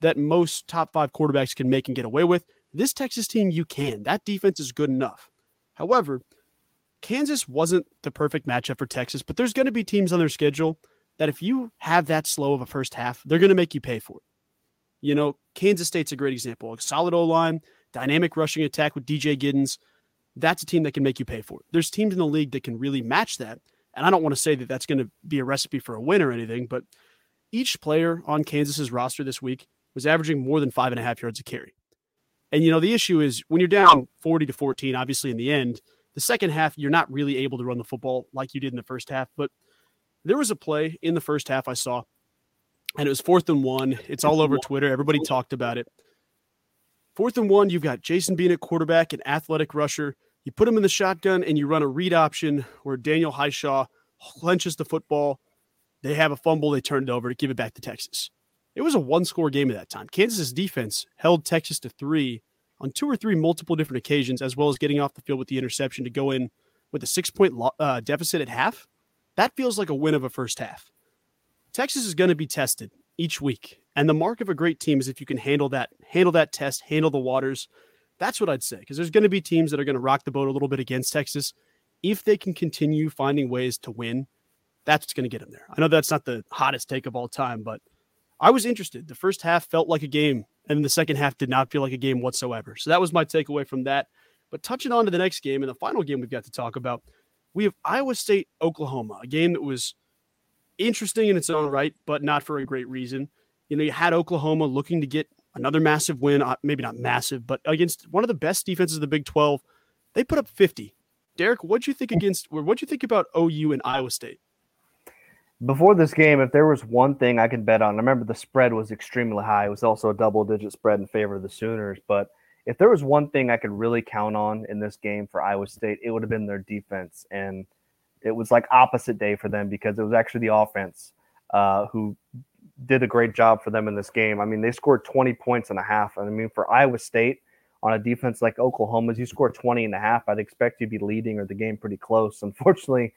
that most top five quarterbacks can make and get away with. This Texas team, you can. That defense is good enough. However, Kansas wasn't the perfect matchup for Texas, but there's going to be teams on their schedule that if you have that slow of a first half, they're going to make you pay for it. You know, Kansas State's a great example. A solid O line, dynamic rushing attack with DJ Giddens. That's a team that can make you pay for it. There's teams in the league that can really match that. And I don't want to say that that's going to be a recipe for a win or anything, but each player on Kansas's roster this week was averaging more than five and a half yards a carry. And you know, the issue is when you're down 40 to 14, obviously in the end, the second half, you're not really able to run the football like you did in the first half. But there was a play in the first half I saw, and it was fourth and one. It's all over Twitter. Everybody talked about it. Fourth and one, you've got Jason Bean at quarterback, an athletic rusher. You put him in the shotgun and you run a read option where Daniel Hishaw clenches the football, they have a fumble. They turn it over to give it back to Texas. It was a one score game at that time. Kansas's defense held Texas to three on two or three multiple different occasions, as well as getting off the field with the interception to go in with a six point uh, deficit at half. That feels like a win of a first half. Texas is going to be tested each week, and the mark of a great team is if you can handle that, handle that test, handle the waters. That's what I'd say because there's going to be teams that are going to rock the boat a little bit against Texas. If they can continue finding ways to win, that's what's going to get them there. I know that's not the hottest take of all time, but I was interested. The first half felt like a game, and the second half did not feel like a game whatsoever. So that was my takeaway from that. But touching on to the next game and the final game we've got to talk about, we have Iowa State, Oklahoma, a game that was interesting in its own right, but not for a great reason. You know, you had Oklahoma looking to get another massive win, uh, maybe not massive, but against one of the best defenses of the Big 12. They put up 50 Derek, what'd you think against what'd you think about OU and Iowa State? Before this game, if there was one thing I could bet on, I remember the spread was extremely high. It was also a double digit spread in favor of the Sooners. But if there was one thing I could really count on in this game for Iowa State, it would have been their defense. And it was like opposite day for them because it was actually the offense uh, who did a great job for them in this game. I mean, they scored 20 points and a half. And I mean, for Iowa State on a defense like Oklahoma's, you score 20 and a half, I'd expect you to be leading or the game pretty close. Unfortunately,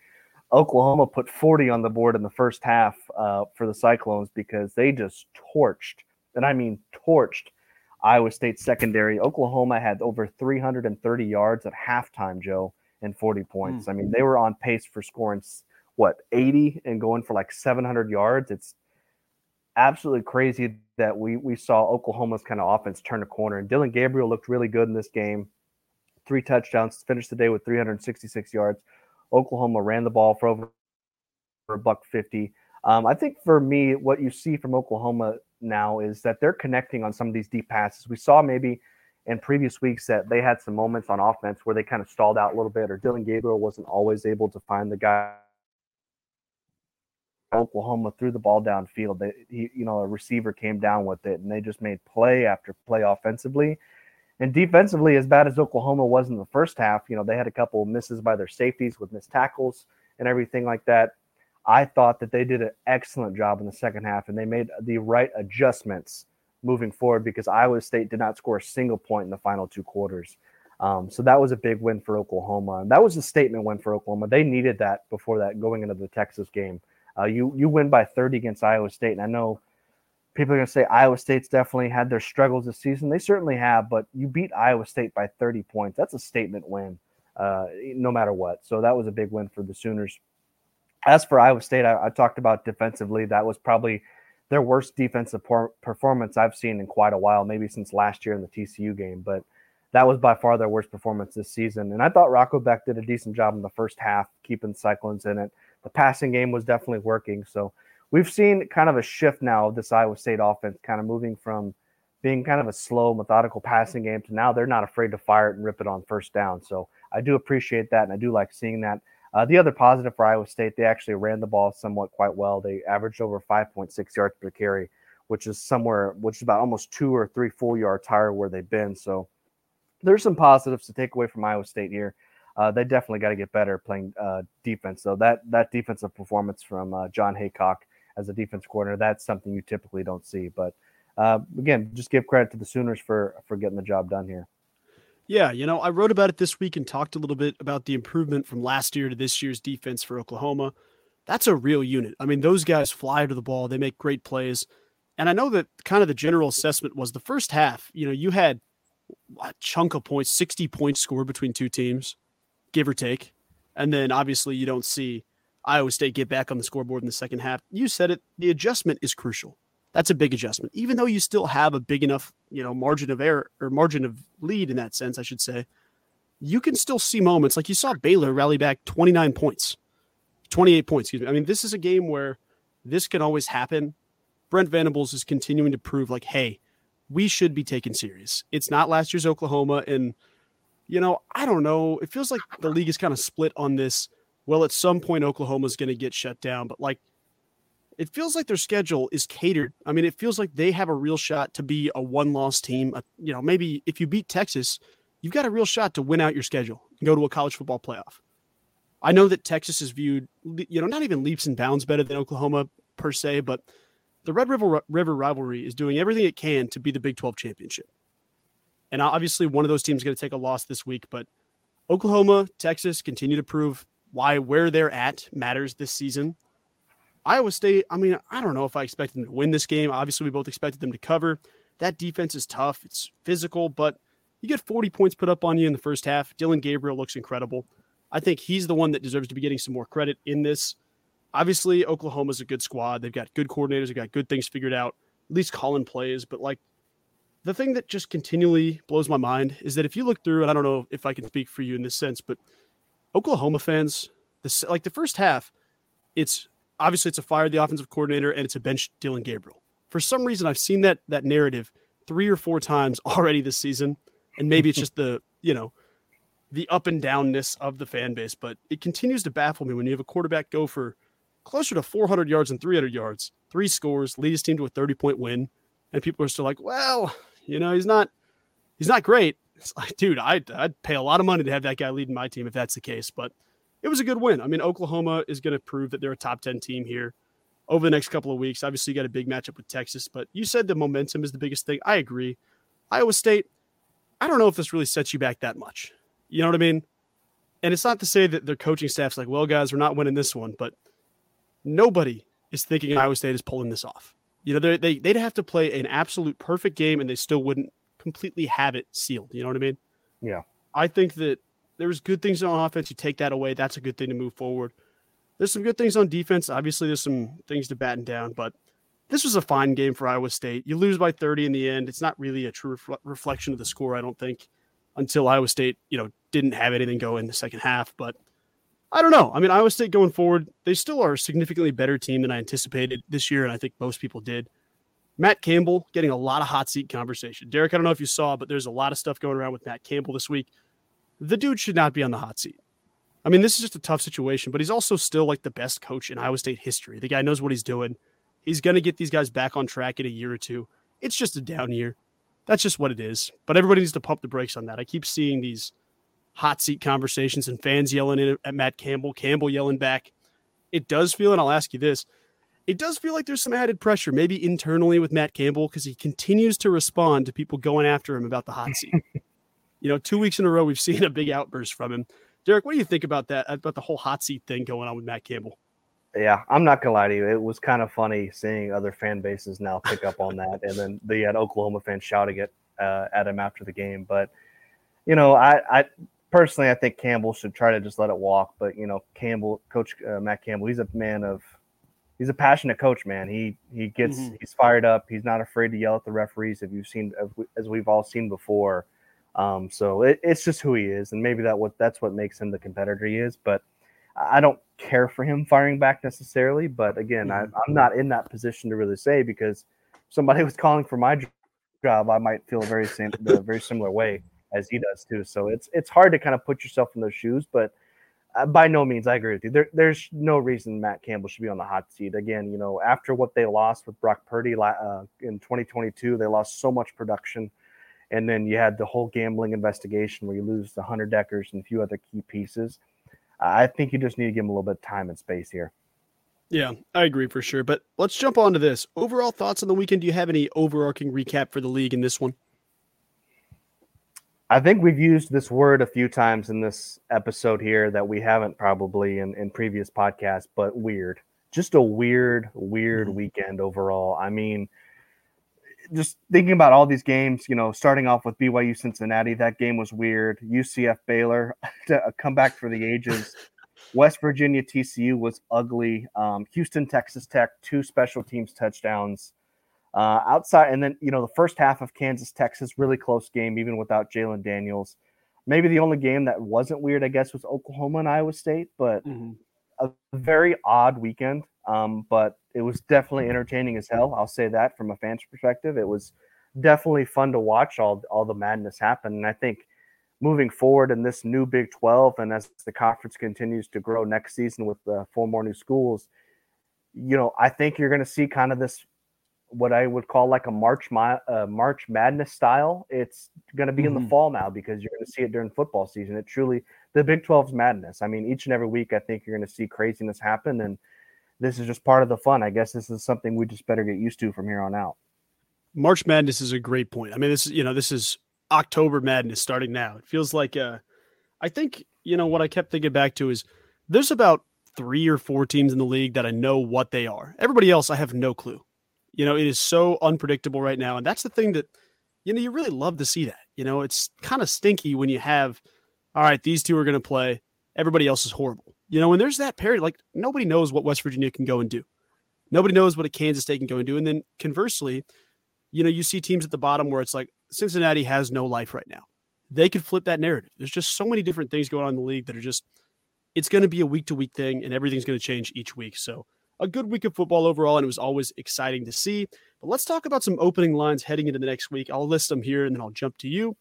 Oklahoma put 40 on the board in the first half uh, for the Cyclones because they just torched, and I mean torched, Iowa State secondary. Oklahoma had over 330 yards at halftime, Joe, and 40 points. Mm. I mean, they were on pace for scoring what 80 and going for like 700 yards. It's absolutely crazy that we we saw Oklahoma's kind of offense turn a corner. And Dillon Gabriel looked really good in this game. Three touchdowns, finished the day with 366 yards. Oklahoma ran the ball for over a buck 50. Um, I think for me, what you see from Oklahoma now is that they're connecting on some of these deep passes. We saw maybe in previous weeks that they had some moments on offense where they kind of stalled out a little bit, or Dillon Gabriel wasn't always able to find the guy. Oklahoma threw the ball downfield. They, he, you know, a receiver came down with it, and they just made play after play offensively. And defensively, as bad as Oklahoma was in the first half, you know, they had a couple misses by their safeties with missed tackles and everything like that. I thought that they did an excellent job in the second half and they made the right adjustments moving forward because Iowa State did not score a single point in the final two quarters. Um, so that was a big win for Oklahoma. And that was a statement win for Oklahoma. They needed that before that going into the Texas game. Uh, you you win by 30 against Iowa State. And I know people are going to say Iowa State's definitely had their struggles this season. They certainly have, but you beat Iowa State by 30 points. That's a statement win, uh, no matter what. So that was a big win for the Sooners. As for Iowa State, I, I talked about defensively. That was probably their worst defensive por- performance I've seen in quite a while, maybe since last year in the TCU game. But that was by far their worst performance this season. And I thought Rocco Becht did a decent job in the first half, keeping Cyclones in it. The passing game was definitely working. So we've seen kind of a shift now of this Iowa State offense, kind of moving from being kind of a slow, methodical passing game to now they're not afraid to fire it and rip it on first down. So I do appreciate that, and I do like seeing that. Uh, the other positive for Iowa State, they actually ran the ball somewhat quite well. They averaged over 5.6 yards per carry, which is somewhere, which is about almost two or three full yards higher where they've been. So there's some positives to take away from Iowa State here. Uh, they definitely got to get better playing uh, defense. So that that defensive performance from uh, Jon Heacock as a defense coordinator. That's something you typically don't see. But uh, again, just give credit to the Sooners for for getting the job done here. Yeah, you know, I wrote about it this week and talked a little bit about the improvement from last year to this year's defense for Oklahoma. That's a real unit. I mean, those guys fly to the ball, they make great plays. And I know that kind of the general assessment was the first half, you know, you had a chunk of points, 60 points scored between two teams, give or take. And then obviously you don't see Iowa State get back on the scoreboard in the second half. You said it, the adjustment is crucial. That's a big adjustment. Even though you still have a big enough, you know, margin of error or margin of lead in that sense, I should say, you can still see moments like you saw Baylor rally back 29 points, 28 points, excuse me. I mean, this is a game where this can always happen. Brent Venables is continuing to prove like, hey, we should be taken serious. It's not last year's Oklahoma. And, you know, I don't know. It feels like the league is kind of split on this well, at some point Oklahoma's going to get shut down, but like it feels like their schedule is catered. I mean, it feels like they have a real shot to be a one-loss team. You know, maybe if you beat Texas, you've got a real shot to win out your schedule and go to a college football playoff. I know that Texas is viewed, you know, not even leaps and bounds better than Oklahoma per se, but the Red River River rivalry is doing everything it can to be the Big 12 championship. And obviously, one of those teams is going to take a loss this week, but Oklahoma, Texas continue to prove why where they're at matters this season. Iowa State, I mean, I don't know if I expected them to win this game. Obviously, we both expected them to cover. That defense is tough, it's physical, but you get 40 points put up on you in the first half. Dillon Gabriel looks incredible. I think he's the one that deserves to be getting some more credit in this. Obviously, Oklahoma's a good squad. They've got good coordinators, they've got good things figured out, at least calling plays. But like the thing that just continually blows my mind is that if you look through, and I don't know if I can speak for you in this sense, but Oklahoma fans, this like the first half, it's obviously it's a fire the offensive coordinator and it's a bench Dillon Gabriel. For some reason, I've seen that that narrative three or four times already this season, and maybe it's just the you know the up and downness of the fan base, but it continues to baffle me when you have a quarterback go for closer to 400 yards and 300 yards, three scores, lead his team to a 30 point win, and people are still like, well, you know, he's not he's not great. It's like, dude, I'd, I'd pay a lot of money to have that guy leading my team if that's the case. But it was a good win. I mean, Oklahoma is going to prove that they're a top 10 team here over the next couple of weeks. Obviously, you got a big matchup with Texas, but you said the momentum is the biggest thing. I agree. Iowa State, I don't know if this really sets you back that much. You know what I mean? And it's not to say that their coaching staff's like, well, guys, we're not winning this one, but nobody is thinking Iowa State is pulling this off. You know, they, they'd have to play an absolute perfect game and they still wouldn't completely have it sealed. You know what I mean? Yeah. I think that there's good things on offense. You take that away, that's a good thing to move forward. There's some good things on defense. Obviously, there's some things to batten down, but this was a fine game for Iowa State. You lose by 30 in the end. It's not really a true reflection of the score, I don't think, until Iowa State, you know, didn't have anything go in the second half. But I don't know. I mean, Iowa State going forward, they still are a significantly better team than I anticipated this year, and I think most people did. Matt Campbell getting a lot of hot seat conversation. Derek, I don't know if you saw, but there's a lot of stuff going around with Matt Campbell this week. The dude should not be on the hot seat. I mean, this is just a tough situation, but he's also still like the best coach in Iowa State history. The guy knows what he's doing. He's going to get these guys back on track in a year or two. It's just a down year. That's just what it is. But everybody needs to pump the brakes on that. I keep seeing these hot seat conversations and fans yelling at Matt Campbell, Campbell yelling back. It does feel, and I'll ask you this it does feel like there's some added pressure, maybe internally with Matt Campbell, because he continues to respond to people going after him about the hot seat. you know, two weeks in a row, we've seen a big outburst from him. Derek, what do you think about that, about the whole hot seat thing going on with Matt Campbell? Yeah, I'm not gonna lie to you. It was kind of funny seeing other fan bases now pick up on that, and then the uh, Oklahoma fans shouting it uh, at him after the game. But you know, I, I personally, I think Campbell should try to just let it walk. But you know, Campbell, Coach uh, Matt Campbell, he's a man of, he's a passionate coach, man. He he gets mm-hmm. he's fired up. He's not afraid to yell at the referees. If you've seen, as we've all seen before. Um, so it, it's just who he is, and maybe that what that's what makes him the competitor he is. But I don't care for him firing back necessarily. But again, mm-hmm. I, I'm not in that position to really say because somebody was calling for my job, I might feel very same the very similar way as he does too. So it's it's hard to kind of put yourself in those shoes, but uh, by no means I agree with you. There, there's no reason Matt Campbell should be on the hot seat again. You know, after what they lost with Brock Purdy uh, in 2022, they lost so much production, and then you had the whole gambling investigation where you lose the Hunter Dekkers and a few other key pieces. I think you just need to give him a little bit of time and space here. Yeah, I agree for sure. But let's jump on to this. Overall thoughts on the weekend. Do you have any overarching recap for the league in this one? I think we've used this word a few times in this episode here that we haven't probably in, in previous podcasts, but weird. Just a weird, weird mm-hmm. weekend overall. I mean, just thinking about all these games, you know, starting off with BYU Cincinnati, that game was weird. UCF Baylor to come back for the ages. West Virginia TCU was ugly. Um, Houston Texas Tech, two special teams touchdowns. Uh, outside, and then you know the first half of Kansas Texas, really close game, even without Jalon Daniels. Maybe the only game that wasn't weird, I guess, was Oklahoma and Iowa State, but mm-hmm. a very odd weekend. Um, but it was definitely entertaining as hell. I'll say that from a fan's perspective, it was definitely fun to watch all all the madness happen. And I think moving forward in this new Big 12 and as the conference continues to grow next season with the four more new schools, you know, I think you're going to see kind of this what I would call like a March uh, March Madness style. It's going to be mm-hmm. in the mm-hmm. fall now because you're going to see it during football season. It truly the Big 12's madness. I mean, each and every week, I think you're going to see craziness happen, and this is just part of the fun. I guess this is something we just better get used to from here on out. March Madness is a great point. I mean, this is you know this is October Madness starting now. It feels like uh, I think you know what I kept thinking back to is there's about three or four teams in the league that I know what they are. Everybody else, I have no clue. You know, it is so unpredictable right now, and that's the thing that you know you really love to see that. You know, it's kind of stinky when you have, all right, these two are going to play. Everybody else is horrible. You know, when there's that period, like nobody knows what West Virginia can go and do. Nobody knows what a Kansas State can go and do. And then conversely, you know, you see teams at the bottom where it's like Cincinnati has no life right now. They could flip that narrative. There's just so many different things going on in the league that are just, it's going to be a week to week thing and everything's going to change each week. So, a good week of football overall, and it was always exciting to see. But let's talk about some opening lines heading into the next week. I'll list them here and then I'll jump to you.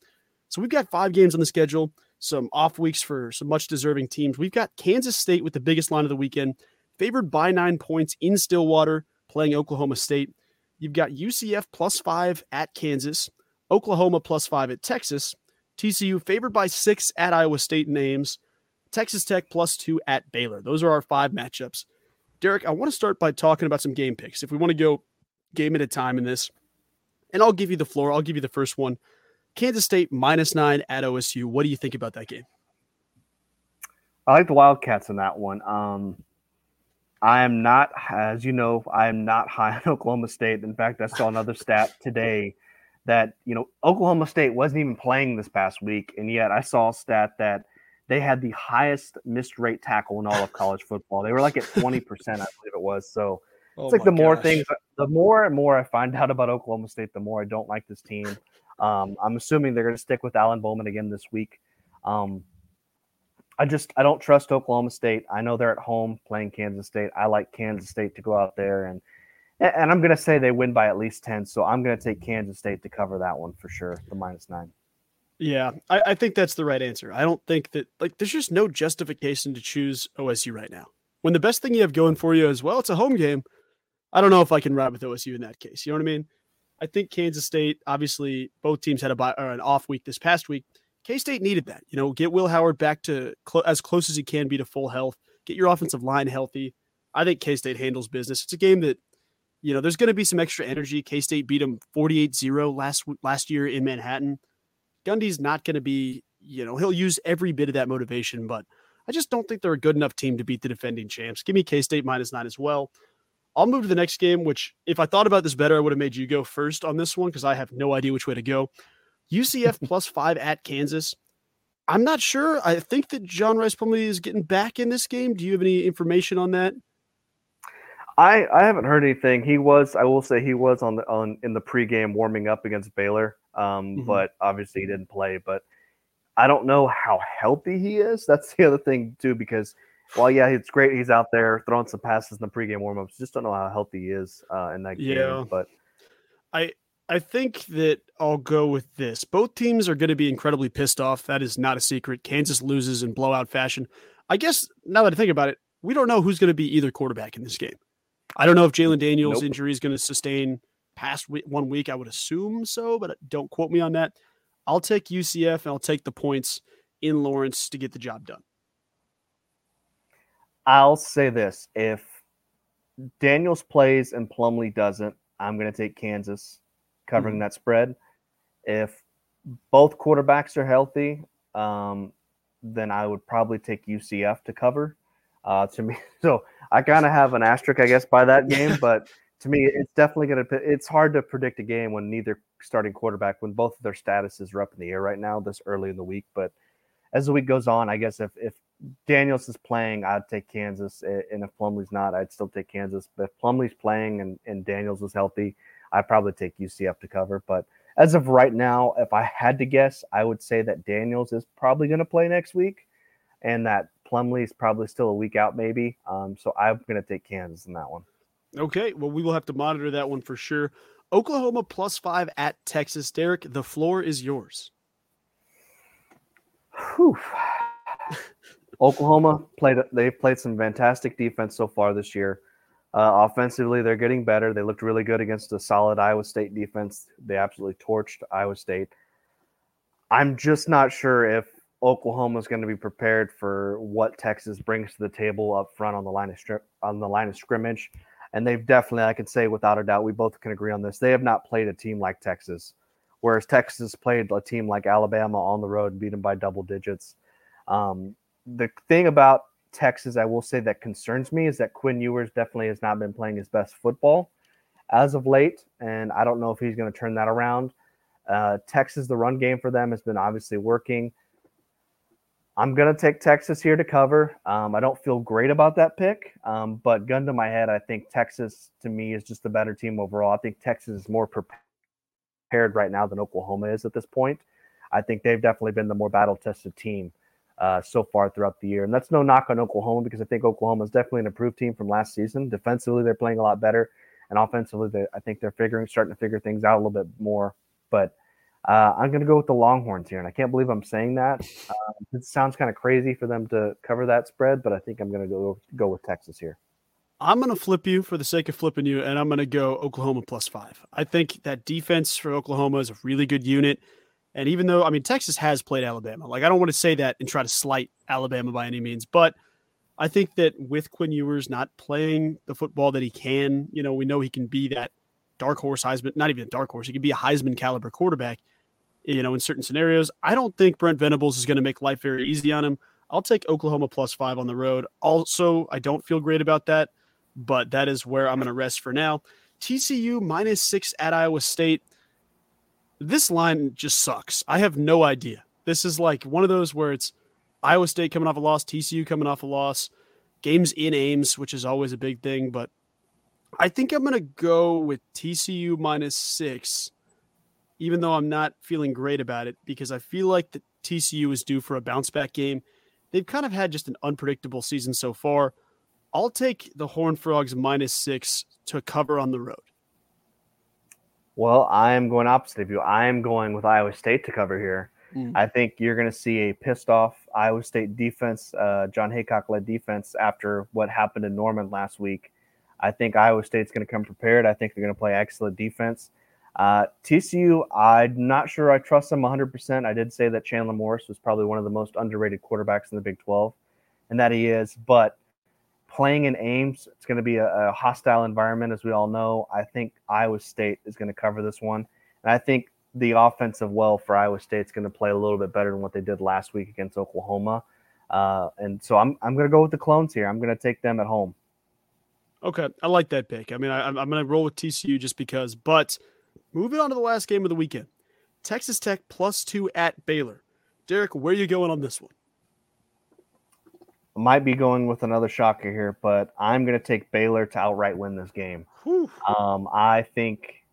So, we've got five games on the schedule. some off weeks for some much deserving teams. We've got Kansas State with the biggest line of the weekend, favored by nine points in Stillwater, playing Oklahoma State. You've got UCF plus five at Kansas, Oklahoma plus five at Texas, TCU favored by six at Iowa State names, Texas Tech plus two at Baylor. Those are our five matchups. Derek, I want to start by talking about some game picks. If we want to go game at a time in this, and I'll give you the floor, I'll give you the first one. Kansas State minus nine at OSU. What do you think about that game? I like the Wildcats in that one. Um, I am not, as you know, I am not high on Oklahoma State. In fact, I saw another stat today that you know Oklahoma State wasn't even playing this past week, and yet I saw a stat that they had the highest missed rate tackle in all of college football. They were like at twenty percent, I believe it was. So oh it's like the more gosh. things, the more and more I find out about Oklahoma State, the more I don't like this team. Um, I'm assuming they're going to stick with Alan Bowman again this week. Um, I just I don't trust Oklahoma State. I know they're at home playing Kansas State. I like Kansas State to go out there and and I'm going to say they win by at least 10. So I'm going to take Kansas State to cover that one for sure, the minus nine. Yeah, I, I, think that's the right answer. I don't think that, like, there's just no justification to choose OSU right now. When the best thing you have going for you is, well, it's a home game. I don't know if I can ride with OSU in that case. You know what I mean? I think Kansas State, obviously, both teams had a buy, or an off week this past week. K State needed that. You know, get Will Howard back to cl- as close as he can be to full health. Get your offensive line healthy. I think K State handles business. It's a game that, you know, there's going to be some extra energy. K State beat them 48 0 last last year in Manhattan. Gundy's not going to be, you know, he'll use every bit of that motivation, but I just don't think they're a good enough team to beat the defending champs. Give me K State minus nine as well. I'll move to the next game, which if I thought about this better, I would have made you go first on this one because I have no idea which way to go. UCF plus five at Kansas. I'm not sure. I think that John Rhys Plumlee is getting back in this game. Do you have any information on that? I, I haven't heard anything. He was, I will say, he was on the on in the pregame warming up against Baylor, um, mm-hmm. but obviously he didn't play. But I don't know how healthy he is. That's the other thing too, because well, yeah, it's great. He's out there throwing some passes in the pregame warmups. Just don't know how healthy he is uh, in that yeah. game. But I I think that I'll go with this. Both teams are going to be incredibly pissed off. That is not a secret. Kansas loses in blowout fashion. I guess now that I think about it, we don't know who's going to be either quarterback in this game. I don't know if Jalon Daniels' nope. injury is going to sustain past one week. I would assume so, but don't quote me on that. I'll take UCF and I'll take the points in Lawrence to get the job done. I'll say this: if Daniels plays and Plumlee doesn't, I'm going to take Kansas covering mm-hmm. that spread. If both quarterbacks are healthy, um, then I would probably take UCF to cover. Uh, to me, so I kind of have an asterisk, I guess, by that game. but to me, it's definitely going to. It's hard to predict a game when neither starting quarterback, when both of their statuses are up in the air right now, this early in the week. But as the week goes on, I guess if if Daniels is playing, I'd take Kansas, and if Plumlee's not, I'd still take Kansas. But if Plumlee's playing and, and Daniels is healthy, I'd probably take UCF to cover. But as of right now, if I had to guess, I would say that Daniels is probably going to play next week, and that Plumlee is probably still a week out, maybe. Um, so I'm going to take Kansas in that one. Okay, well, we will have to monitor that one for sure. Oklahoma plus five at Texas. Derek, the floor is yours. Whew. Oklahoma played. They've played some fantastic defense so far this year. Uh, offensively, they're getting better. They looked really good against a solid Iowa State defense. They absolutely torched Iowa State. I'm just not sure if Oklahoma is going to be prepared for what Texas brings to the table up front on the line of strip on the line of scrimmage. And they've definitely, I can say without a doubt, we both can agree on this. They have not played a team like Texas, whereas Texas played a team like Alabama on the road and beat them by double digits. Um, the thing about Texas, I will say that concerns me is that Quinn Ewers definitely has not been playing his best football as of late, and I don't know if he's going to turn that around. Uh, Texas, the run game for them has been obviously working. I'm going to take Texas here to cover. Um, I don't feel great about that pick, um, but gun to my head, I think Texas to me is just a better team overall. I think Texas is more prepared right now than Oklahoma is at this point. I think they've definitely been the more battle tested team uh, so far throughout the year. And that's no knock on Oklahoma because I think Oklahoma is definitely an improved team from last season. Defensively, they're playing a lot better, and offensively, they, I think they're figuring, starting to figure things out a little bit more. But Uh, I'm going to go with the Longhorns here, and I can't believe I'm saying that. Uh, it sounds kind of crazy for them to cover that spread, but I think I'm going to go go with Texas here. I'm going to flip you for the sake of flipping you, and I'm going to go Oklahoma plus five. I think that defense for Oklahoma is a really good unit. And even though, I mean, Texas has played Alabama, like, I don't want to say that and try to slight Alabama by any means, but I think that with Quinn Ewers not playing the football that he can, you know, we know he can be that dark horse Heisman, not even a dark horse, he can be a Heisman caliber quarterback, you know, in certain scenarios. I don't think Brent Venables is going to make life very easy on him. I'll take Oklahoma plus five on the road. Also, I don't feel great about that but that is where I'm going to rest for now. TCU minus six at Iowa State. This line just sucks. I have no idea. This is like one of those where it's Iowa State coming off a loss, TCU coming off a loss, games in Ames, which is always a big thing. But I think I'm going to go with TCU minus six, even though I'm not feeling great about it because I feel like the TCU is due for a bounce back game. They've kind of had just an unpredictable season so far. I'll take the Horned Frogs minus six to cover on the road. Well, I am going opposite of you. I am going with Iowa State to cover here. Mm. I think you're going to see a pissed off Iowa State defense, uh, Jon Heacock led defense after what happened in Norman last week. I think Iowa State's going to come prepared. I think they're going to play excellent defense. Uh, TCU, I'm not sure I trust them 100%. I did say that Chandler Morris was probably one of the most underrated quarterbacks in the Big 12, and that he is. But playing in Ames, it's going to be a, a, hostile environment, as we all know. I think Iowa State is going to cover this one, and I think the offensive well for Iowa State is going to play a little bit better than what they did last week against Oklahoma. Uh, and so I'm I'm going to go with the clones here. I'm going to take them at home. Okay, I like that pick. I mean, I, I'm going to roll with TCU just because. But moving on to the last game of the weekend, Texas Tech plus two at Baylor. Derek, where are you going on this one? I might be going with another shocker here, but I'm going to take Baylor to outright win this game. Um, I think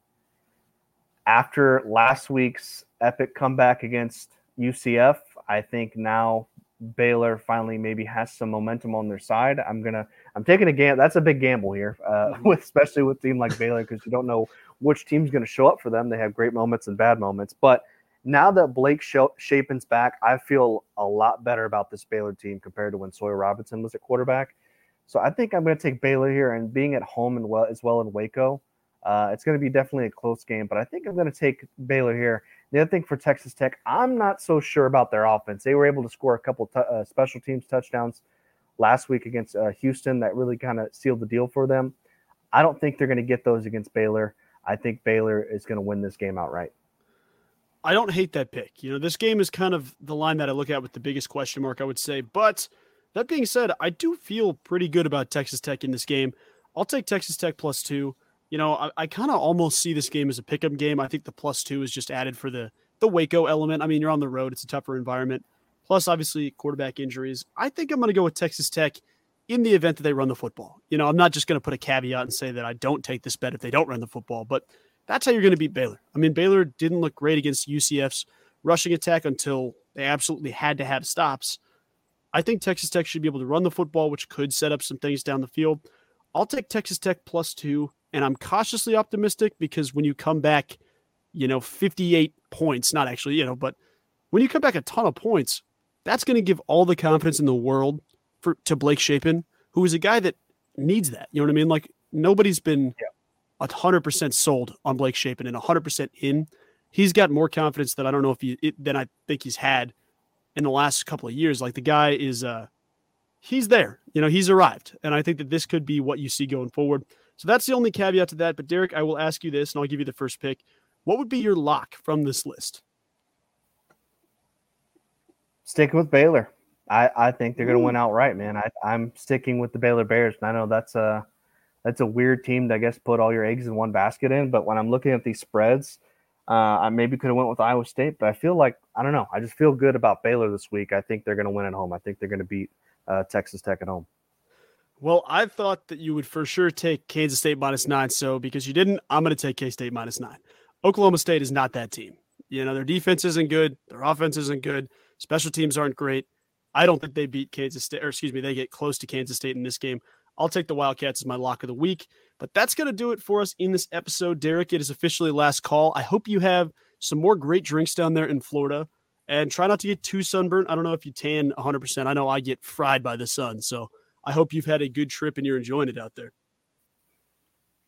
after last week's epic comeback against UCF, I think now Baylor finally maybe has some momentum on their side. I'm gonna I'm taking a gamble. That's a big gamble here, uh, with, especially with a team like Baylor because you don't know which team's going to show up for them. They have great moments and bad moments, but now that Blake Shapen's back, I feel a lot better about this Baylor team compared to when Sawyer Robertson was at quarterback. So I think I'm going to take Baylor here, and being at home and well as well in Waco, uh, it's going to be definitely a close game. But I think I'm going to take Baylor here. The other thing for Texas Tech, I'm not so sure about their offense. They were able to score a couple t- uh, special teams touchdowns last week against uh, Houston that really kind of sealed the deal for them. I don't think they're going to get those against Baylor. I think Baylor is going to win this game outright. I don't hate that pick. You know, this game is kind of the line that I look at with the biggest question mark, I would say. But that being said, I do feel pretty good about Texas Tech in this game. I'll take Texas Tech plus two. You know, I, I kind of almost see this game as a pick'em game. I think the plus two is just added for the the Waco element. I mean, you're on the road; it's a tougher environment. Plus, obviously, quarterback injuries. I think I'm going to go with Texas Tech in the event that they run the football. You know, I'm not just going to put a caveat and say that I don't take this bet if they don't run the football, but that's how you're going to beat Baylor. I mean, Baylor didn't look great against UCF's rushing attack until they absolutely had to have stops. I think Texas Tech should be able to run the football, which could set up some things down the field. I'll take Texas Tech plus two, and I'm cautiously optimistic because when you come back, you know, 58 points, not actually, you know, but when you come back a ton of points, that's going to give all the confidence in the world for to Blake Shapen, who is a guy that needs that. You know what I mean? Like nobody's been yeah hundred percent sold on Blake Shapen and hundred percent in. He's got more confidence that I don't know if he it, than I think he's had in the last couple of years. Like the guy is, uh, he's there. You know, he's arrived, and I think that this could be what you see going forward. So that's the only caveat to that. But Derek, I will ask you this, and I'll give you the first pick. What would be your lock from this list? Sticking with Baylor. I, I think they're going to win outright, man. I, I'm sticking with the Baylor Bears, and I know that's a that's a weird team to I guess put all your eggs in one basket in. But when I'm looking at these spreads, uh, I maybe could have went with Iowa State, but I feel like I don't know. I just feel good about Baylor this week. I think they're going to win at home. I think they're going to beat uh, Texas Tech at home. Well, I thought that you would for sure take Kansas State minus nine. So because you didn't, I'm going to take K State minus nine. Oklahoma State is not that team. You know, their defense isn't good. Their offense isn't good. Special teams aren't great. I don't think they beat Kansas State, or excuse me, they get close to Kansas State in this game. I'll take the Wildcats as my lock of the week. But that's going to do it for us in this episode. Derek, it is officially last call. I hope you have some more great drinks down there in Florida, and try not to get too sunburnt. I don't know if you tan 100%. I know I get fried by the sun. So I hope you've had a good trip and you're enjoying it out there.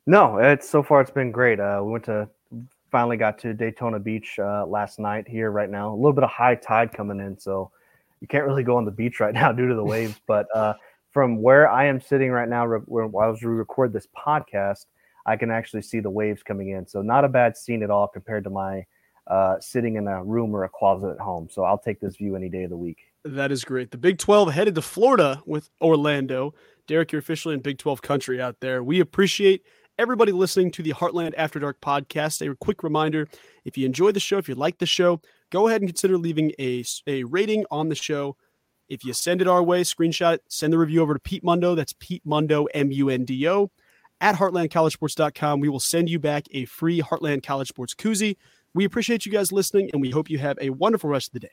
No, it's so far it's been great. Uh, we went to finally got to Daytona Beach uh, last night here right now. A little bit of high tide coming in, so you can't really go on the beach right now due to the waves. but uh, from where I am sitting right now, re- while we record this podcast, I can actually see the waves coming in. So not a bad scene at all compared to my uh, sitting in a room or a closet at home. So I'll take this view any day of the week. That is great. The Big 12 headed to Florida with Orlando. Derek, you're officially in Big 12 country out there. We appreciate everybody listening to the Heartland After Dark podcast. A quick reminder if you enjoy the show, if you like the show, go ahead and consider leaving a, a rating on the show. If you send it our way, screenshot it, send the review over to Pete Mundo. That's Pete Mundo, M U N D O, at heartlandcollegesports.com. We will send you back a free Heartland College Sports koozie. We appreciate you guys listening, and we hope you have a wonderful rest of the day.